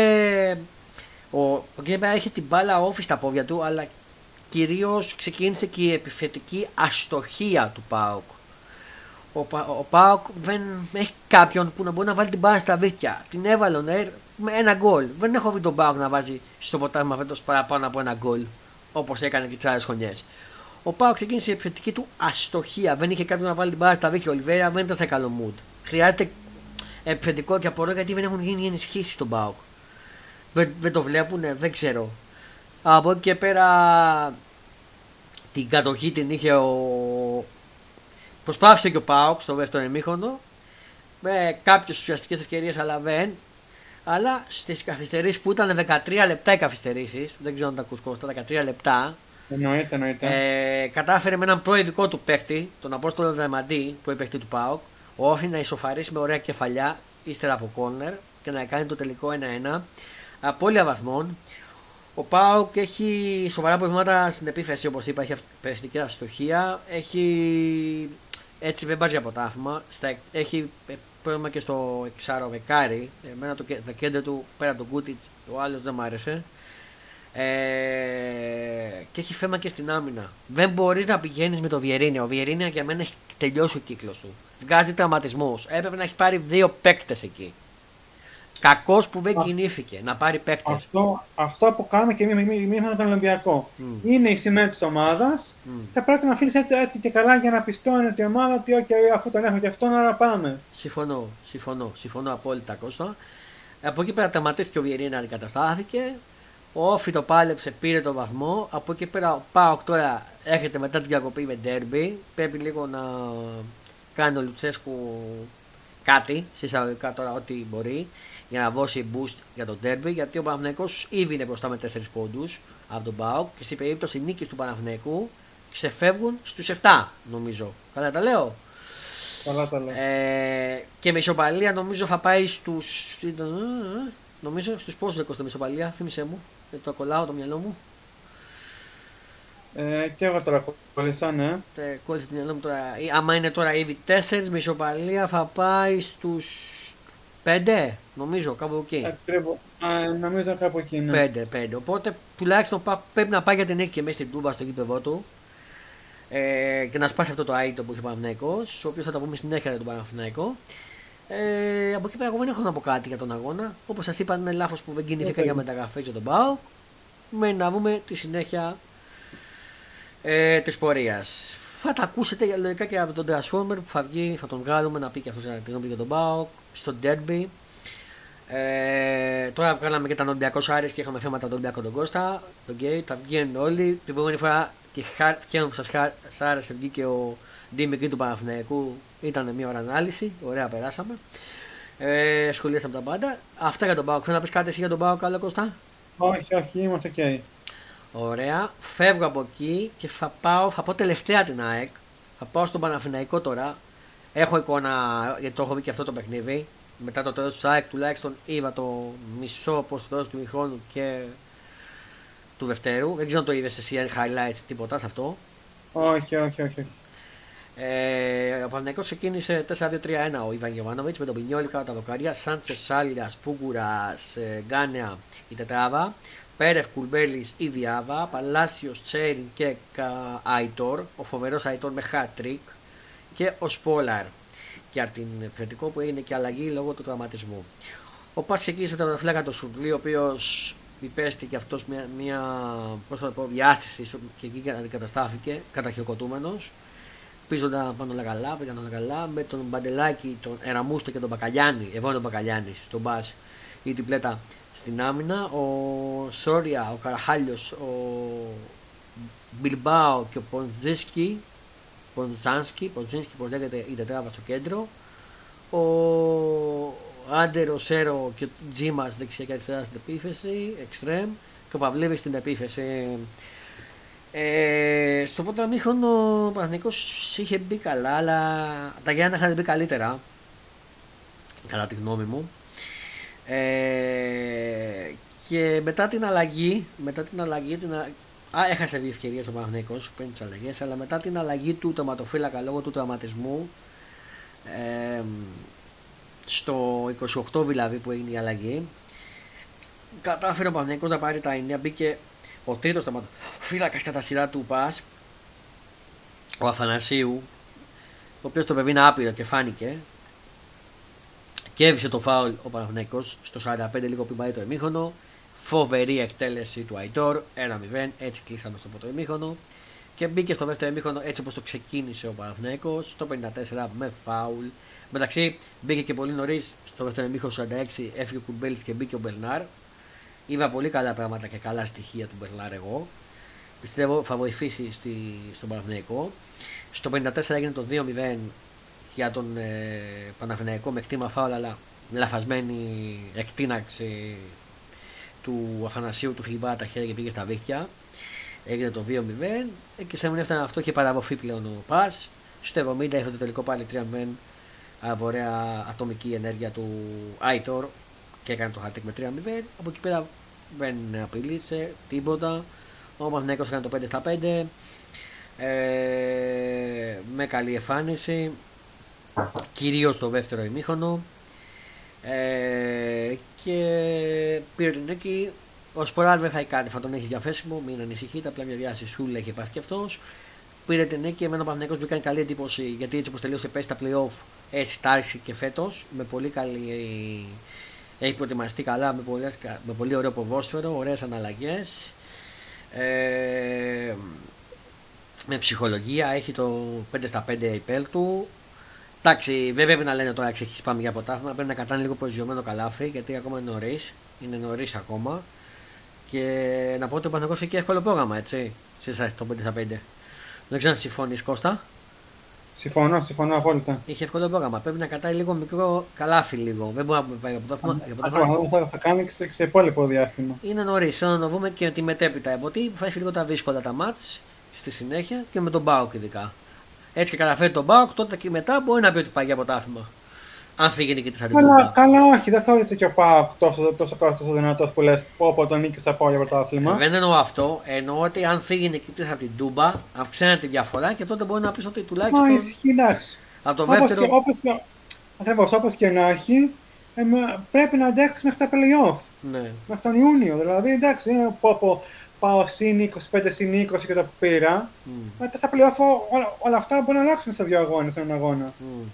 Ο, από εκεί πέρα είχε την μπάλα όφη στα πόδια του, αλλά κυρίως ξεκίνησε και η επιθετική αστοχία του ΠΑΟΚ. Ο, Πα- ο ΠΑΟΚ δεν έχει κάποιον που να μπορεί να βάλει την μπάλα στα βίθια. Την έβαλε ο Νέρ με ένα γκολ. Δεν έχω δει τον ΠΑΟΚ να βάζει στο ποτάμι φέτος παραπάνω από ένα γκολ όπως έκανε και τις άλλες χρονιές. Ο ΠΑΟΚ ξεκίνησε η επιθετική του αστοχία. Δεν είχε κάποιον να βάλει την μπάλα στα βίθια. Ο Ολιβέρα δεν ήταν σε καλό mood. Χρειάζεται επιθετικό και απορώ γιατί δεν έχουν γίνει ενισχύσεις στον ΠΑΟΚ. Δεν, δεν το βλέπουν, δεν ξέρω. Από εκεί και πέρα την κατοχή την είχε ο. Προσπάθησε και ο Πάοκ στο δεύτερο ημίχρονο με κάποιες ουσιαστικές ευκαιρίες, αλλά δεν. Αλλά στις καθυστερήσεις που ήταν 13 λεπτά οι καθυστερήσεις, δεν ξέρω αν τα ακούς Κώστα, 13 λεπτά, Εννοείται, εννοείται. ε, κατάφερε με έναν προεδικό του παίκτη, τον Απόστολο Δαμαντή, που παίκτη του ΠΑΟΚ, ο Όφη να ισοφαρίσει με ωραία κεφαλιά ύστερα από κόρνερ και να κάνει το τελικό 1-1. Απόλυα βαθμών. Ο Πάοκ έχει σοβαρά προβλήματα στην επίθεση, όπως είπα, έχει περιεστική αστοχία. Έχει. Έτσι δεν βάζει αποτάφημα. Στα, έχει ε, πρόβλημα και στο εξάρο Βεκάρι. Εμένα το, κε- το κέντρο του πέρα από τον Κούτιτς, ο άλλος δεν μ' άρεσε. Ε, και έχει θέμα και στην άμυνα. Δεν μπορείς να πηγαίνεις με το Βιερίνια. Ο Βιερίνια για μένα έχει τελειώσει ο κύκλος του. Βγάζει τραυματισμούς. Έπρεπε να έχει πάρει δύο παίκτες εκεί. Κακός που δεν Α. κινήθηκε να πάρει παίκτε. Αυτό, αυτό που κάνουμε και εμείς με τον Ολυμπιακό. Μμ. Είναι η σημαία της ομάδας. Μμ. Θα πρέπει να αφήνεις έτσι, έτσι και καλά για να πιστώνει η ομάδα ότι okay, αφού τον έχουμε και αυτόν, άρα πάμε. Συμφωνώ, συμφωνώ, συμφωνώ απόλυτα Κώστα. Από εκεί πέρα τερματίστηκε ο Βιερίνα, αντικαταστάθηκε. Ο Όφη το πάλεψε, πήρε το βαθμό. Από εκεί πέρα ο Πάοκ τώρα έρχεται μετά την διακοπή με ντέρμπι. Πρέπει λίγο να κάνει ο Λουτσέσκου κάτι, συσσαγωγικά τώρα ό,τι μπορεί, για να δώσει boost για το ντέρμπι. Γιατί ο Παναθηναϊκός ήδη είναι μπροστά με 4 πόντους από τον Πάοκ και στην περίπτωση νίκης του Παναθηναϊκού ξεφεύγουν στους 7, νομίζω. Καλά τα λέω; Καλά τα λέω. Ε, και με ισοπαλία νομίζω θα πάει στου. Νομίζω στους πόσου δεκόστο με ισοπαλία, θύμισε μου. Γιατί το κολλάω το μυαλό μου. Ε, και εγώ τώρα κολλήσα, ναι. Ε, κόλλησε το μυαλό μου τώρα. Ή, άμα είναι τώρα ήδη 4 με ισοπαλία θα πάει στου 5, νομίζω κάπου εκεί. Ακριβώς. Α, νομίζω κάπου εκεί, ναι. 5, 5. Οπότε τουλάχιστον πά- πρέπει να πάει για την νίκη και μέσα στην Τούμπα στο γήπεδο του. Ε, και να σπάσει αυτό το άιτο που έχει ο Παναθηναϊκός, ο οποίος θα τα πούμε συνέχεια για τον Παναθηναϊκό. Ε, από εκεί πέρα, εγώ δεν έχω να πω κάτι για τον αγώνα. Όπως σας είπα, είναι λάθος που δεν κινήθηκα Okay. για μεταγραφές για τον Πάο. Με να δούμε τη συνέχεια ε, της πορείας. Θα τα ακούσετε για- λογικά και από τον Transformer που θα βγει, θα τον βγάλουμε να πει και αυτός ένα γνώμη για τον Πάο στο Derby. Ε, τώρα βγάλαμε και τα Ολυμπιακός Άρης και είχαμε θέματα τον Ολυμπιακό τον Κώστα, τον Γκέι, τα βγαίνουν όλοι. Την προηγούμενη φορά και χα- χαίρομαι που σας σας άρεσε βγήκε ο Ντίμικη του Παναθηναϊκού. Ήταν μια ώρα ανάλυση, ωραία περάσαμε. Ε, σχολιάσαμε τα πάντα. Αυτά για τον Πάοκ. Θέλω να πεις κάτι εσύ για τον Πάοκ, καλό Κώστα; Όχι, όχι, είμαστε οκ. Ωραία. Φεύγω από εκεί και θα πάω, θα πω τελευταία την ΑΕΚ. Θα πάω στον Παναθηναϊκό τώρα. Έχω εικόνα, γιατί το έχω δει και αυτό το παιχνίδι. Μετά το τέλος της ΑΕΚ τουλάχιστον είδα το μισό προς το τέλος του ημιχρόνου και του Δευτέρου. Δεν ξέρω αν το είδες εσύ highlights τίποτα σε αυτό. Όχι, όχι, όχι. όχι. Ε, ο Παναθηναϊκός ξεκίνησε 4-2-3-1 ο Ιβαν Γεβάνοβιτ με τον Πινιόλη κάτω τα δοκάρια. Σάντσες Σάλια, Πούγκουρα, Γκάνεα η τετράδα. Πέρεφ Κουρμπέλη η Διάβα. Παλάσιος Τσέριν και Κα- Άιτορ. Ο φοβερός Άιτορ με hat trick. Και ο Σπόλαρ για την επιθετικό που έγινε και αλλαγή λόγω του τραυματισμού. Ο Πας ξεκίνησε με τον φλέγα το Σουρλί, ο οποίος υπέστη και αυτός μια, μια πώς θα το πω, διάθεση και εκεί αντικαταστάθηκε καταχειροκοτούμενο. Πίσω να πάνε όλα καλά, πήγαν όλα καλά. Με τον Μπαντελάκη, τον Εραμούστο και τον Μπακαλιάνη, εγώ είναι ο Μπακαλιάνη, τον Μπα ή την πλέτα στην άμυνα. Ο Σόρια, ο Καραχάλιος, ο Μπιλμπάο και ο Ποντζίσκι, Ποντζάνσκι, Ποντζίνσκι, πώ λέγεται η τετράβα στο κέντρο. Ο Άντερο Σέρο και ο Τζίμας δεξιά και αριστερά στην επίθεση, εξτρέμ. Και ο Παυλίβη στην επίθεση. Ε, στο πρώτο μήχρονο ο Παναθηναϊκός είχε μπει καλά, αλλά τα Γιάννα είχαν μπει καλύτερα. Κατά τη γνώμη μου. Ε, και μετά την αλλαγή, μετά την αλλαγή, την, α, α, έχασε δύο ευκαιρίες ο Παναθηναϊκός πριν τις αλλαγές, αλλά μετά την αλλαγή του τερματοφύλακα λόγω του τραυματισμού, ε, στο 28 δηλαδή που έγινε η αλλαγή, κατάφερε ο Παναθηναϊκός να πάρει τα 9, μπήκε Ο τρίτος φύλακα κατά σειρά του πας, ο Αφανασίου, ο οποίος το παιδί είναι άπειρο και φάνηκε, Κέβησε το φάουλ ο Παναθηναϊκός στο 45 λίγο πριν πάει το εμίχονο. Φοβερή εκτέλεση του Αϊτόρ, 1-0, έτσι κλείσαμε στο πρώτο εμίχονο. Και μπήκε στο δεύτερο εμίχονο έτσι όπως το ξεκίνησε ο Παναθηναϊκός, στο 54 με φάουλ. Μεταξύ μπήκε και πολύ νωρίς στο δεύτερο εμίχονο 46, έφυγε ο Κουμπέλης και μπήκε ο Μπερνάρ. Είδα πολύ καλά πράγματα και καλά στοιχεία του Μπερνάρ εγώ. Πιστεύω θα βοηθήσει στη, στον Παναθηναϊκό. Στο 54 έγινε το 2-0 για τον ε, Παναθηναϊκό με κτήμα φάουλ αλλά λαφασμένη εκτείναξη του Αφανασίου του Φιλιμπά τα χέρια και πήγε στα δίχτυα. Έγινε το 2-0 ε, και σε έφτανε αυτό και παραβοφή πλέον ο Πας. Στο 70 είχε το τελικό πάλι 3-0 από ωραία ατομική ενέργεια του Άιτορ και έκανε το χατίκ με 3-0. Από εκεί πέρα δεν απειλήσε τίποτα. Ο Παναθηναϊκός έκανε το 5 στα 5. Ε, με καλή εμφάνιση κυρίως το δεύτερο ημίχρονο ε, και πήρε την νίκη ο Σποράρ δεν θα κάνει, θα τον έχει διαθέσιμο, μην ανησυχείτε, απλά μια διάση σούλα έχει πάθει και αυτός. Πήρε την νίκη, εμένα ο Παναγιώτο μου έκανε καλή εντύπωση γιατί έτσι όπως τελείωσε πέσει τα playoff έτσι τάρχει και φέτος με πολύ καλή. Έχει προετοιμαστεί καλά με, πολλές, με πολύ ωραίο ποδόσφαιρο, ωραίες αναλλαγές. Ε, με ψυχολογία, έχει το 5 στα 5 υπέρ του. Εντάξει, δεν πρέπει να λένε τώρα έχει πάμε για ποτάθμα. Πρέπει να κατάνε λίγο προσγειωμένο καλάφι γιατί ακόμα είναι νωρίς. Είναι νωρίς ακόμα. Και να πω ότι ο Παναγό έχει εύκολο πρόγραμμα, έτσι. Σε εσάς το 5 στα 5. Δεν ξέρω αν συμφωνείς, Κώστα. Συμφωνώ, συμφωνώ απόλυτα. Είχε εύκολο πρόγραμμα. Πρέπει να κατάει λίγο μικρό καλάφι λίγο. Δεν μπορεί να πάει για ποτάθμα. Αυτό θα, θα κάνει και σε υπόλοιπο διάστημα. Είναι νωρίς. Θέλω να το δούμε και τη μετέπειτα. Γιατί θα έχει λίγο τα δύσκολα τα μάτς στη συνέχεια και με τον Μπάουκ ειδικά έτσι και καταφέρει τον Μπάουκ, τότε και μετά μπορεί να πει ότι πάει για ποτάθλημα. Αν φύγει νικητή θα την καλά, καλά, όχι, δεν θεωρείται και ο Πάουκ τόσο, τόσο, τόσο, τόσο δυνατός που λες πω τον νίκη θα πάω για πρωτάθλημα. Ε, δεν εννοώ αυτό. Εννοώ ότι αν φύγει νικητή από την Τούμπα, αυξάνεται τη διαφορά και τότε μπορεί να πεις ότι τουλάχιστον. Μα ισχύει, εντάξει. Από το δεύτερο. Όπως και, όπως και, όπως και να έχει, ε, πρέπει να αντέξει μέχρι τα playoff. Ναι. Μέχρι τον Ιούνιο. Δηλαδή, εντάξει, είναι πω, πω, πάω συν 25 συν 20 και το πήρα, mm. μετά θα πληρώσω όλα, όλα, αυτά μπορεί να αλλάξουν σε δύο αγώνες, σε έναν αγώνα. Mm.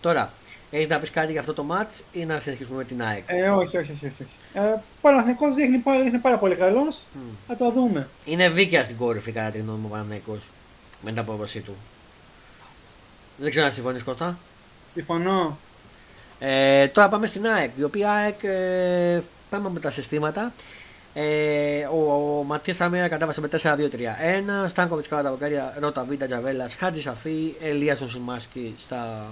Τώρα, έχεις να πεις κάτι για αυτό το match ή να συνεχίσουμε με την ΑΕΚ; Ε, όχι, όχι, όχι. όχι. Ε, Παναθυνικό δείχνει, δείχνει πάρα πολύ καλός. Mm. Θα το δούμε. Είναι δίκαια στην κόρυφη κατά τη γνώμη μου ο Παναθυνικό με την απόδοσή του. Δεν ξέρω αν συμφωνείς Κώστα. Συμφωνώ. Ε, τώρα πάμε στην ΑΕΚ, η οποία ΑΕΚ ε, πάμε με τα συστήματα. Ε, ο, ο Ματία Σαμέρα κατάβασε με 4-2-3-1. Στάνκοβιτς κατά τα βοκάρια Ρότα Βίντα Τζαβέλας, Χάτζη Σαφή, Ελίας Σιμάσκι στα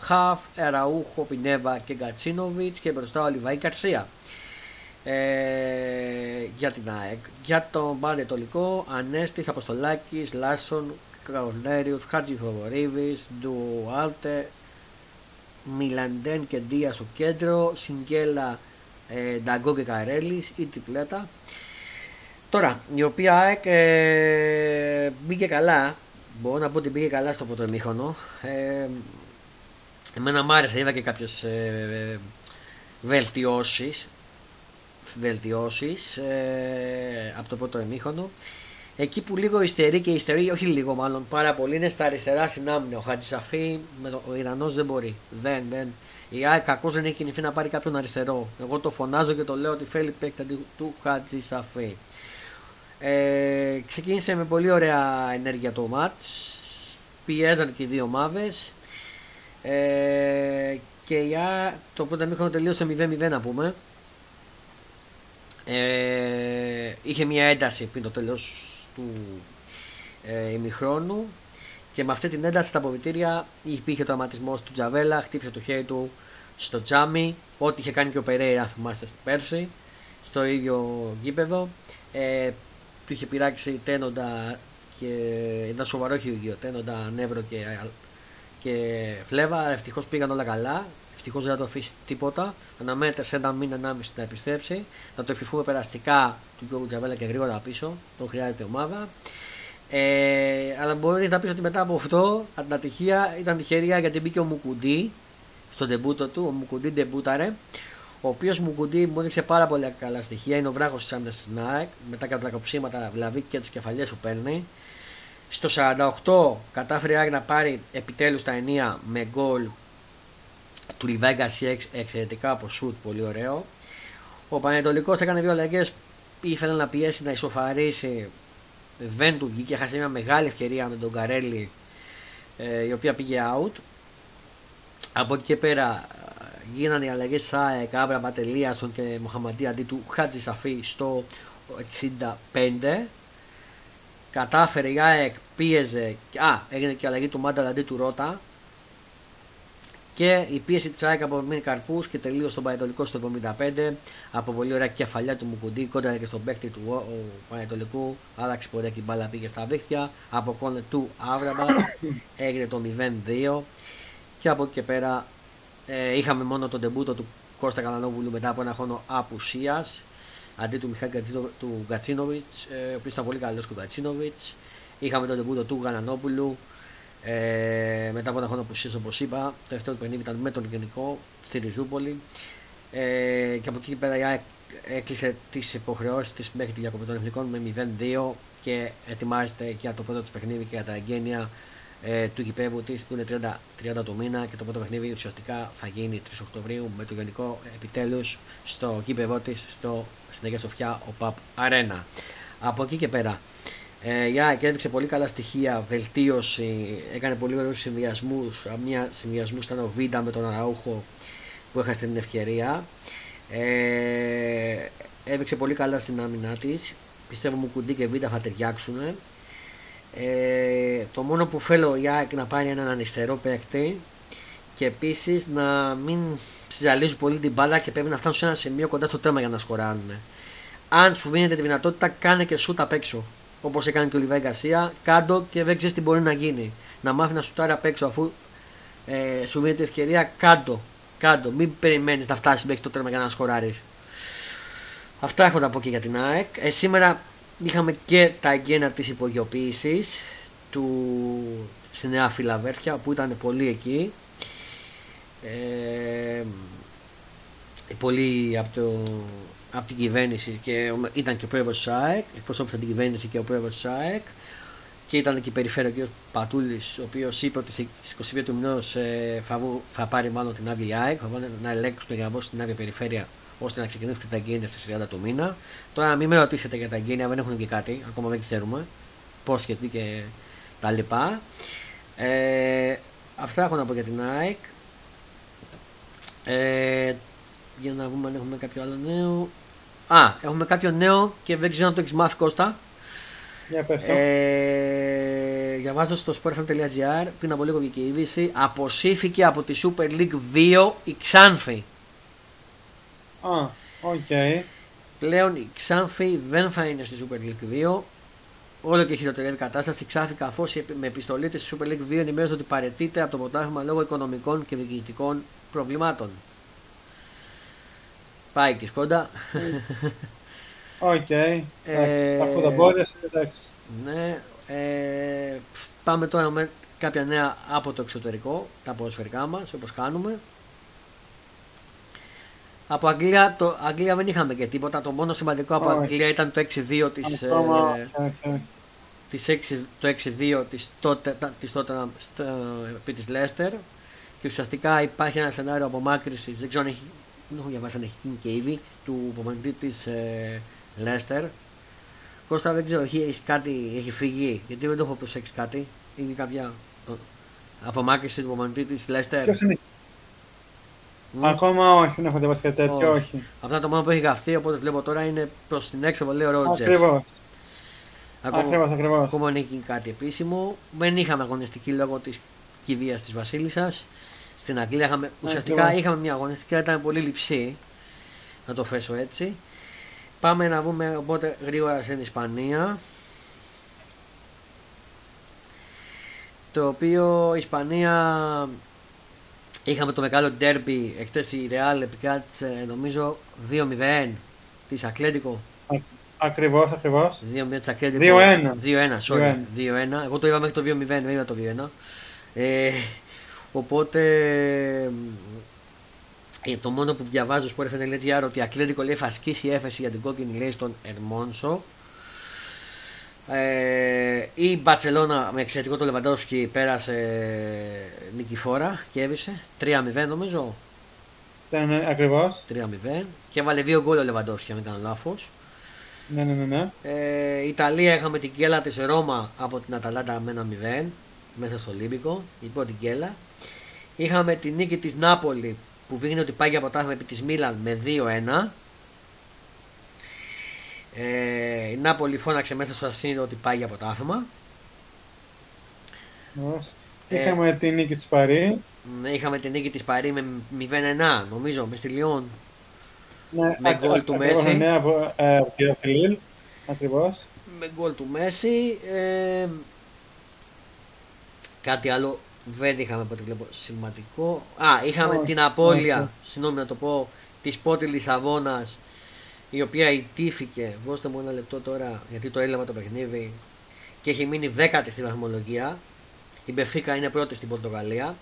Χαφ, Εραούχο, Πινέβα και Γκατσίνοβιτς και μπροστά ο Λιβάη Καρσία. Ε, για την ΑΕΚ. Για τον Πανετολικό, Ανέστης Αποστολάκης, Λάσον, Καολέριου, Χάτζη Φοβορίβη, Ντουάλτε, Μιλαντέν και Ντία στο κέντρο, Σιγκέλα ε, Νταγκό και Καρέλης ή τριπλέτα. Τώρα, η οποία ε, μπήκε καλά, μπορώ να πω ότι μπήκε καλά στο πρώτο εμίχρονο. Ε, εμένα μου άρεσε, είδα και κάποιες ε, βελτιώσεις, βελτιώσεις ε, από το πρώτο εμίχρονο. Εκεί που λίγο υστερεί και υστερεί, όχι λίγο μάλλον, πάρα πολύ είναι στα αριστερά στην άμυνα. Ο Χατζησαφή, ο Ιρανός δεν μπορεί. Δεν, δεν. Η ΑΕΚ κακώς δεν έχει κινηθεί να πάρει κάποιον αριστερό. Εγώ το φωνάζω και το λέω ότι θέλει παίκτη του Χάτζη Σαφή. Ε, ξεκίνησε με πολύ ωραία ενέργεια το μάτς. Πιέζαν και οι δύο ομάδες. Ε, και για το πρώτο μήχρονο τελείωσε 0-0 να πούμε. Ε, είχε μια ένταση πριν το τέλος του ε, ημιχρόνου και με αυτή την ένταση στα αποβιτήρια υπήρχε το αματισμός του Τζαβέλα, χτύπησε το χέρι του στο τζάμι, ό,τι είχε κάνει και ο Περέιρα, θυμάστε πέρσι, στο ίδιο γήπεδο. Ε, του είχε πειράξει τένοντα και ένα σοβαρό χειρουργείο, τένοντα νεύρο και, και φλέβα. Ευτυχώς πήγαν όλα καλά. Ευτυχώς δεν θα το αφήσει τίποτα. Αναμένεται σε ένα μήνα, ένα μισή να επιστρέψει. Θα το ευχηθούμε περαστικά του Γιώργου Τζαβέλα και γρήγορα πίσω. Τον χρειάζεται η ομάδα. Ε, αλλά μπορείς να πεις ότι μετά από αυτό, από την ατυχία, ήταν τυχερία γιατί μπήκε ο Μουκουντή στον τεμπούτο του. Ο Μουκουντή ντεμπούταρε. ο οποίος μου κουντί μου έδειξε πάρα πολύ καλά στοιχεία. Είναι ο βράχος της άμυνας της ΝΑΕΚ με τα κατακοψίματα δηλαδή και τις κεφαλιές που παίρνει. Στο 48 κατάφερε η να πάρει επιτέλους τα ενία με γκολ του Λιβάγκα εξαιρετικά από σουτ, πολύ ωραίο. Ο Πανετολικός έκανε δύο αλλαγές. Ήθελε να πιέσει να ισοφαρίσει. Δεν του βγήκε. Έχασε μια μεγάλη ευκαιρία με τον Καρέλη ε, η οποία πήγε out. Από εκεί και πέρα γίνανε οι αλλαγές ΑΕΚ, Άβρα Ματελίασον και Μοχαμαντή αντί του Χάτζη Σαφή στο 65. Κατάφερε η ΑΕΚ, πίεζε. Α, έγινε και η αλλαγή του Μάνταλ αντί του Ρότα. Και η πίεση της ΑΕΚ από Μίνι Καρπού και τελείω στον Πανετολικό στο 75. Από πολύ ωραία κεφαλιά του Μουκουντή, κόντρα και στον παίκτη του Πανετολικού. Άλλαξε πορεία και η μπάλα πήγε στα δίχτυα. Από κόνε του Άβραμπα [COUGHS] έγινε το 0-2. Και από εκεί και πέρα ε, είχαμε μόνο τον τεμπούτο του Κώστα Καλανόπουλου μετά από ένα χρόνο απουσίας. Αντί του Μιχάλη του Γκατσίνοβιτ, ε, ο οποίος ήταν πολύ καλός και ο Γκατσίνοβιτ. Είχαμε τον τεμπούτο του Γανανόπουλου. Ε, μετά από ένα χρόνο απουσία, όπως είπα, το τελευταίο παιχνίδι ήταν με τον Γενικό στη Ριζούπολη. Ε, και από εκεί και πέρα η ΑΕΚ έκλεισε τις υποχρεώσεις της μέχρι τη διακοπή των εθνικών με 0-2 και ετοιμάζεται για το πρώτο της παιχνίδι και για τα εγγένεια ε, του γηπέδου της που είναι 30, 30 του μήνα και το πρώτο παιχνίδι ουσιαστικά θα γίνει 3 Οκτωβρίου με το γενικό επιτέλους στο γήπεδο της στην Αγία Σοφιά, ο ΠΑΠ Αρένα. Από εκεί και πέρα, ε, η ΑΕΚ έδειξε πολύ καλά στοιχεία, βελτίωση, έκανε πολύ ωραίου συνδυασμούς. Μια συνδυασμού ήταν ο Βίντα με τον Αραούχο που έχασε την ευκαιρία. Ε, έδειξε πολύ καλά στην άμυνά της. Πιστεύω μου κουντί και Βίντα θα ταιριάξουν. Ε, το μόνο που θέλω η ΑΕΚ να πάρει έναν αριστερό παίκτη και επίσης να μην συζαλίζουν πολύ την μπάλα και πρέπει να φτάσουν σε ένα σημείο κοντά στο τέρμα για να σκοράνουν. Αν σου δίνετε τη δυνατότητα, κάνε και σούτ απ' έξω. Όπως έκανε και ο Λιβάη Γκασία, κάντο και δεν ξέρεις τι μπορεί να γίνει. Να μάθει να σουτάρει απ' έξω αφού ε, σου δίνεται ευκαιρία, κάντο. Κάντο. Μην περιμένεις να φτάσει μέχρι το τέρμα για να σκοράρεις. Αυτά έχω να πω και για την ΑΕΚ. Ε, σήμερα είχαμε και τα εγγένα της υπογειοποίησης του στη Νέα Φιλαβέρφια που ήταν πολύ εκεί ε, πολύ από, το, από την κυβέρνηση και ήταν και ο πρόεδρος της ΑΕΚ εκπροσώπησε την κυβέρνηση και ο πρόεδρος της ΑΕΚ και ήταν και η περιφέρεια ο κ. Πατούλης ο οποίος είπε ότι στις 22 του μηνός ε, θα, θα, πάρει μάλλον την άδεια ΑΕΚ θα βάλει να ελέγξουν το γραμμό στην άδεια περιφέρεια ώστε να ξεκινήσουν τα εγγένεια στις 30 του μήνα. Τώρα μην με ρωτήσετε για τα εγγένεια, δεν έχουν και κάτι, ακόμα δεν ξέρουμε πώς και τι και τα λοιπά. Ε, αυτά έχω να πω για την ΑΕΚ. Ε, για να δούμε αν έχουμε κάποιο άλλο νέο. Α, έχουμε κάποιο νέο και δεν ξέρω αν το έχεις μάθει Κώστα. Για πες ε, διαβάζω στο sportfm.gr πριν από λίγο βγήκε η είδηση. Αποσύρθηκε από τη Super League 2 η Ξάνθη. Α, οκ. Πλέον η Ξάνθη δεν θα είναι στη Super League 2. Όλο και χειροτερεύει η κατάσταση. Ξάνθη καθώς με επιστολή της Super League 2 ενημέρωσε ότι παραιτείται από το πρωτάθλημα λόγω οικονομικών και διοικητικών προβλημάτων. Πάει και η Σκόντα. OK. Okay. Ε, Αφού δεν μπόρεσε, εντάξει. Ναι. Ε, πάμε τώρα με κάποια νέα από το εξωτερικό, τα ποδοσφαιρικά μας, όπως κάνουμε. Από Αγγλία, το, Αγγλία δεν είχαμε και τίποτα. Το μόνο σημαντικό από Αγγλία ήταν το 6-2 της, ε, της 6, το 6-2 της τότε, της τότε επί της Λέστερ και ουσιαστικά υπάρχει ένα σενάριο απομάκρυσης, δεν ξέρω αν έχει, δεν έχω διαβάσει αν έχει γίνει και ήδη, του υπομονητή της ε, Λέστερ. Κώστα δεν ξέρω, έχει, έχει κάτι, έχει φύγει, γιατί δεν το έχω προσέξει κάτι, είναι κάποια απομάκρυση του υπομονητή της Λέστερ. Ακόμα όχι, δεν έχω διαβάσει κάτι τέτοιο, όχι. Αυτό το μόνο που έχει γραφτεί, οπότε βλέπω τώρα είναι προς την έξοδο, λέει ο Ρότζερ. Ακριβώς. Ακριβώς, ακριβώς. Ακόμα δεν έχει κάτι επίσημο. Δεν είχαμε αγωνιστική λόγω της κηδείας της Βασίλισσας. Στην Αγγλία είχαμε, ουσιαστικά είχαμε μια αγωνιστική, αλλά ήταν πολύ λυψή. Να το θέσω έτσι. Πάμε να δούμε οπότε γρήγορα στην Ισπανία. Το οποίο η Ισπανία Είχαμε το μεγάλο ντέρμπι εχθές η Real επικράτησε νομίζω 2-0 της Ακλέντικο. Ακριβώς, ακριβώς. 2-0 της Ακλέντικο. 2-1. 2-1, sorry. 2-1. Εγώ το είπα μέχρι το 2-0, δεν είδα το 2-1. Ε, οπότε Ε, το μόνο που διαβάζω στο sportfm.gr ότι Ακλέντικο λέει θα ασκήσει έφεση για την κόκκινη λέει στον Ερμόνσο. Ε, η Μπαρσελόνα με εξαιρετικό το Λεβαντόφσκι πέρασε νικηφόρα και έβησε 3-0 νομίζω. Ναι, ναι, ακριβώς. 3-0 και έβαλε δύο γκολ ο Λεβαντόφσκι, αν δεν κάνω λάθος. Ναι, ναι, ναι. ναι. Ε, Ιταλία είχαμε την κέλα της Ρώμα από την Αταλάντα με 1-0 μέσα στο Ολύμπικο, η πρώτη κέλα. Είχαμε την νίκη της Νάπολη που δείχνει ότι πάει για ποτάθμα επί της Μίλαν με 2-1. Ε, η Νάπολη φώναξε μέσα στο Ασύνη ότι πάει για ποτάθμα. Ε, είχαμε την νίκη της Παρή. Ναι, είχαμε την νίκη της Παρή με 0-1 νομίζω μες στη Λιόν. Ναι, με γκολ του Μέση. Ναι, από ε, ακριβώς. Με γκολ του Μέση. Ε, κάτι άλλο δεν είχαμε από ό,τι βλέπω σημαντικό. Α, είχαμε την απώλεια, συγγνώμη να το πω, της Πότης Λισαβόνας, η οποία ιτήθηκε. Δώστε μου ένα λεπτό τώρα, γιατί το έλαβα το παιχνίδι και έχει μείνει δέκατη στη βαθμολογία. Η Μπεφίκα είναι πρώτη στην Πορτογαλία.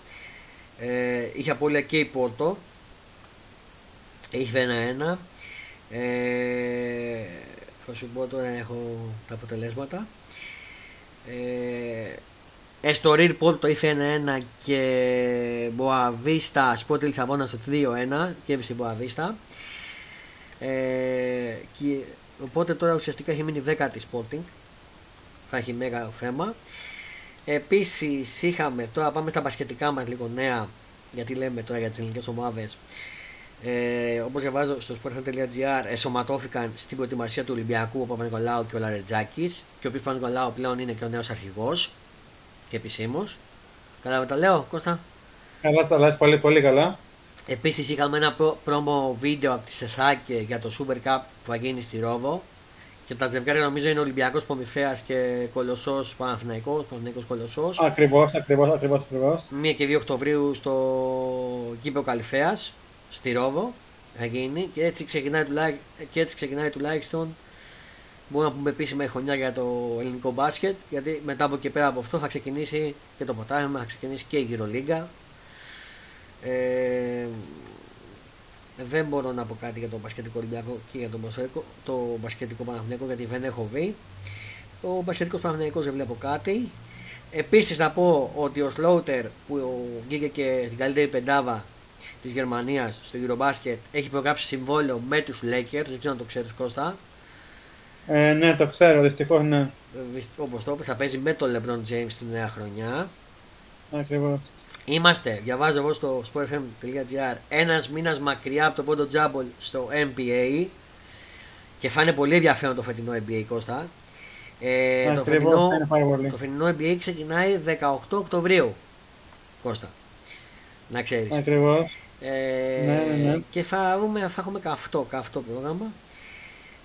Ε, είχε απώλεια και η Πόρτο. Είχε ένα-ένα. Ε, θα σου πω τώρα έχω τα αποτελέσματα. Ε, Εστορίλ Πόρτο το είχε 1-1 και Μποαβίστα Σπόρτη Λισαβόνα στο 2-1 και έβησε Μποαβίστα. Ε, και, οπότε τώρα ουσιαστικά έχει μείνει 10η Sporting. Θα έχει μέγα θέμα. Επίσης είχαμε, τώρα πάμε στα μπασκετικά μας λίγο νέα, γιατί λέμε τώρα για τις ελληνικές ομάδες. Ε, Όπως διαβάζω στο sportfm.gr, εσωματώθηκαν στην προετοιμασία του Ολυμπιακού ο Παπα-Νικολάου και ο Λαρετζάκης. Και ο οποίος Παπα-Νικολάου πλέον είναι και ο νέος αρχηγός και επισήμως. Καλά τα λέω, Κώστα. Καλά τα λες, πολύ πολύ καλά. Επίσης είχαμε ένα πρόμο βίντεο από τη Σεσάκε για το Super Cup που θα γίνει στη Ρόβο και τα ζευγάρια νομίζω είναι Ολυμπιακός Πομιφέας και Κολοσσός Παναθηναϊκός, Παναθηναϊκός Κολοσσός. Ακριβώς, ακριβώς, ακριβώς, ακριβώς. 1 και 2 Οκτωβρίου στο Κήπο Καλυφέας, στη Ρόβο θα γίνει και έτσι ξεκινάει, και έτσι ξεκινάει τουλάχιστον Μπορούμε να πούμε επίσημα χρονιά για το ελληνικό μπάσκετ, γιατί μετά από και πέρα από αυτό θα ξεκινήσει και το ποτάμι, θα ξεκινήσει και η Γυρολίγκα. Ε, δεν μπορώ να πω κάτι για το μπασκετικό Ολυμπιακό και για το, το μπασκετικό Παναθηναϊκό γιατί δεν έχω δει. Ο μπασκετικός Παναθηναϊκός δεν βλέπω κάτι. Επίσης να πω ότι ο Σλόουτερ που βγήκε και στην καλύτερη πεντάβα της Γερμανίας στο Eurobasket έχει προγράψει συμβόλαιο με τους Lakers. Δεν ξέρω αν το ξέρεις Κώστα. Ε, ναι, το ξέρω, δυστυχώς ναι. Ε, Όπως το είπες, θα παίζει με τον LeBron James τη νέα χρονιά. Ακριβώς. Είμαστε, διαβάζω εγώ στο sportfm.gr, ένας μήνας μακριά από το πρώτο τζάμπολ στο NBA και θα είναι πολύ ενδιαφέρον το φετινό NBA Κώστα. Ε, το, φετινό, το φετινό NBA ξεκινάει 18 Οκτωβρίου. Κώστα. Να ξέρεις. Ακριβώς. Ε, ναι, ναι, ναι. Και θα, θα έχουμε καυτό, καυτό πρόγραμμα.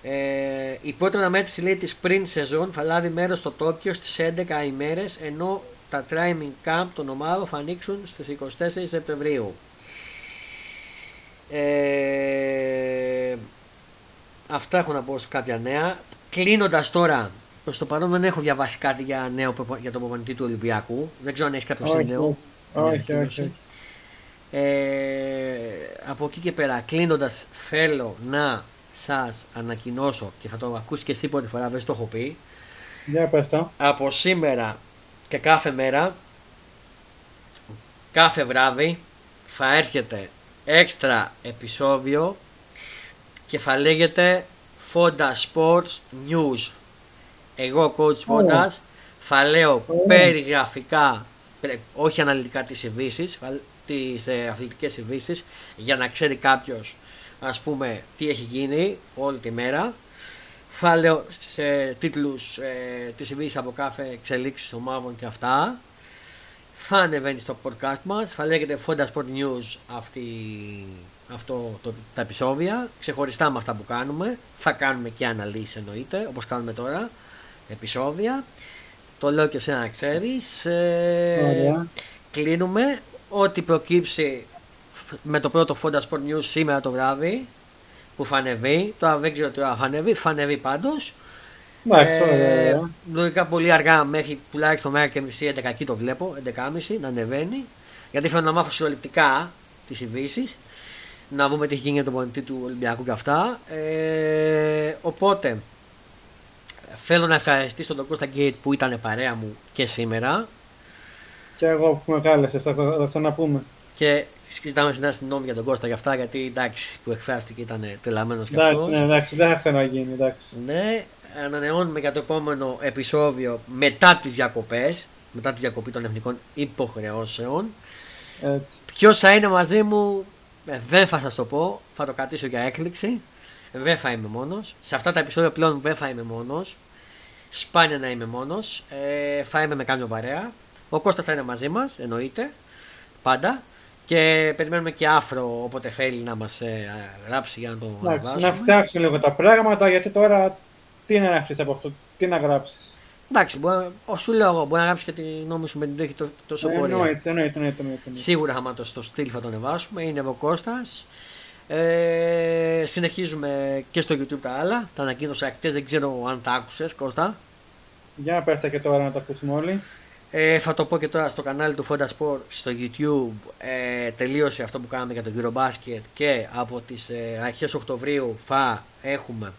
Ε, η πρώτη αναμέτρηση λέει της πριν σεζόν θα λάβει μέρος στο Τόκιο στις 11 ημέρες ενώ τα training camp των ομάδων θα ανοίξουν στις 24 Σεπτεμβρίου. Ε, αυτά έχω να πω σε κάποια νέα. Κλείνοντας τώρα, προς το παρόν δεν έχω διαβάσει κάτι για, νέο, για τον προπονητή του Ολυμπιακού. Δεν ξέρω αν έχεις κάποιο νέο. Όχι, όχι. Ε, από εκεί και πέρα, κλείνοντας, θέλω να σας ανακοινώσω και θα το ακούσεις και εσύ πρώτη φορά, δεν το έχω πει. Για πες το. Από σήμερα και κάθε μέρα, κάθε βράδυ θα έρχεται έξτρα επεισόδιο και θα λέγεται Fonda Sports News. Εγώ, coach Fonda, θα λέω περιγραφικά, όχι αναλυτικά τις ειδήσεις, τις ε, αθλητικές ειδήσεις, για να ξέρει κάποιος ας πούμε τι έχει γίνει όλη τη μέρα. Θα λέω σε τίτλους ε, τις από κάθε εξελίξεις ομάδων και αυτά. Θα ανεβαίνει στο podcast μας. Θα λέγεται Fonda Sport News αυτή, αυτό το, τα επεισόδια. Ξεχωριστά με αυτά που κάνουμε. Θα κάνουμε και αναλύσεις εννοείται όπως κάνουμε τώρα επεισόδια. Το λέω και εσένα να ξέρεις. Ε, κλείνουμε. Ό,τι προκύψει με το πρώτο Fonda Sport News σήμερα το βράδυ που θα ανεβεί. Τώρα δεν ξέρω τι θα ανεβεί, θα ανεβεί πάντω. Ε, λογικά πολύ αργά μέχρι τουλάχιστον μέρα και μισή, 11 το βλέπω, 11.30 να ανεβαίνει. Γιατί θέλω να μάθω συλλογικά τις ειδήσεις. να δούμε τι έχει γίνει για τον πονητή του Ολυμπιακού και αυτά. Ε, οπότε, θέλω να ευχαριστήσω τον Κώστα Γκέιτ που ήταν παρέα μου και σήμερα. Και εγώ που με κάλεσες, θα το ξαναπούμε. Και ζητάμε συχνά συγγνώμη για τον Κώστα για αυτά, γιατί εντάξει που εκφράστηκε ήταν τρελαμένος κι αυτός. Ναι, εντάξει, δεν θα ξαναγίνει, εντάξει. Ναι, ανανεώνουμε για το επόμενο επεισόδιο μετά τις διακοπές, μετά τη διακοπή των εθνικών υποχρεώσεων. Ποιος θα είναι μαζί μου, ε, δεν θα σας το πω, θα το κρατήσω για έκπληξη. Δεν θα είμαι μόνος. Σε αυτά τα επεισόδια πλέον δεν θα είμαι μόνος. Σπάνια να είμαι μόνος. Ε, θα είμαι με κάποιο παρέα. Ο Κώστας θα είναι μαζί μας, εννοείται. Πάντα. Και περιμένουμε και άφρο όποτε θέλει να μας ε, γράψει για να το διαβάσουμε. Να φτιάξουμε λίγο τα πράγματα γιατί τώρα τι να γράψεις από αυτό, τι να γράψεις; Εντάξει, μπορεί, σου λέω εγώ, μπορεί να γράψεις και την νόμη σου με την τέχη τόσο πολύ. Εννοείται, εννοείται, εννοείται. Σίγουρα άμα το στο στυλ θα τον ανεβάσουμε, είναι ο Κώστας. Ε, συνεχίζουμε και στο YouTube τα άλλα. Τα ανακοίνωσα χτες, δεν ξέρω αν τα άκουσες, Κώστα. Για να πέστε και τώρα να τα ακούσουμε όλοι. Ε, θα το πω και τώρα στο κανάλι του Fonda Sport στο YouTube ε, τελείωσε αυτό που κάναμε για το Eurobasket και από τις ε, αρχές Οκτωβρίου θα έχουμε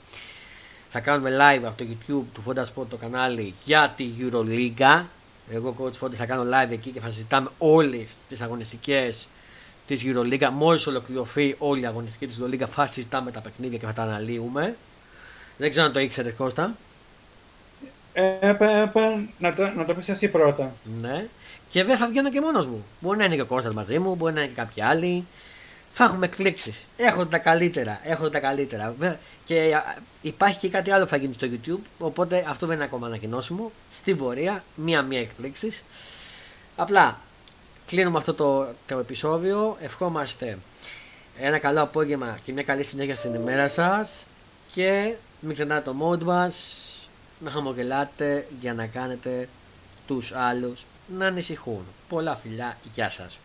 θα κάνουμε live από το YouTube του Fonda Sport το κανάλι για τη Euroliga. Εγώ coach Fonda θα κάνω live εκεί και θα συζητάμε όλες τις αγωνιστικές της Euroliga. Μόλις ολοκληρωθεί όλη η αγωνιστική της Euroliga θα συζητάμε τα παιχνίδια και θα τα αναλύουμε. Δεν ξέρω αν το ήξερες Κώστα ε, να, το, να το πεις εσύ πρώτα. Ναι. Και δεν θα βγαίνω και μόνος μου. Μπορεί να είναι και ο Κώστας μαζί μου, μπορεί να είναι και κάποιοι άλλοι. Θα έχουμε εκπλήξεις. Έχω τα καλύτερα. Έχω τα καλύτερα. Και υπάρχει και κάτι άλλο που θα γίνει στο YouTube. Οπότε αυτό δεν είναι ακόμα ανακοινώσιμο. Στην πορεία, μία-μία εκπλήξεις. Απλά κλείνουμε αυτό το, το επεισόδιο. Ευχόμαστε ένα καλό απόγευμα και μια καλή συνέχεια στην ημέρα σας. Και μην ξεχνάτε το mode μας να χαμογελάτε για να κάνετε τους άλλους να ανησυχούν. Πολλά φιλιά, γεια σας.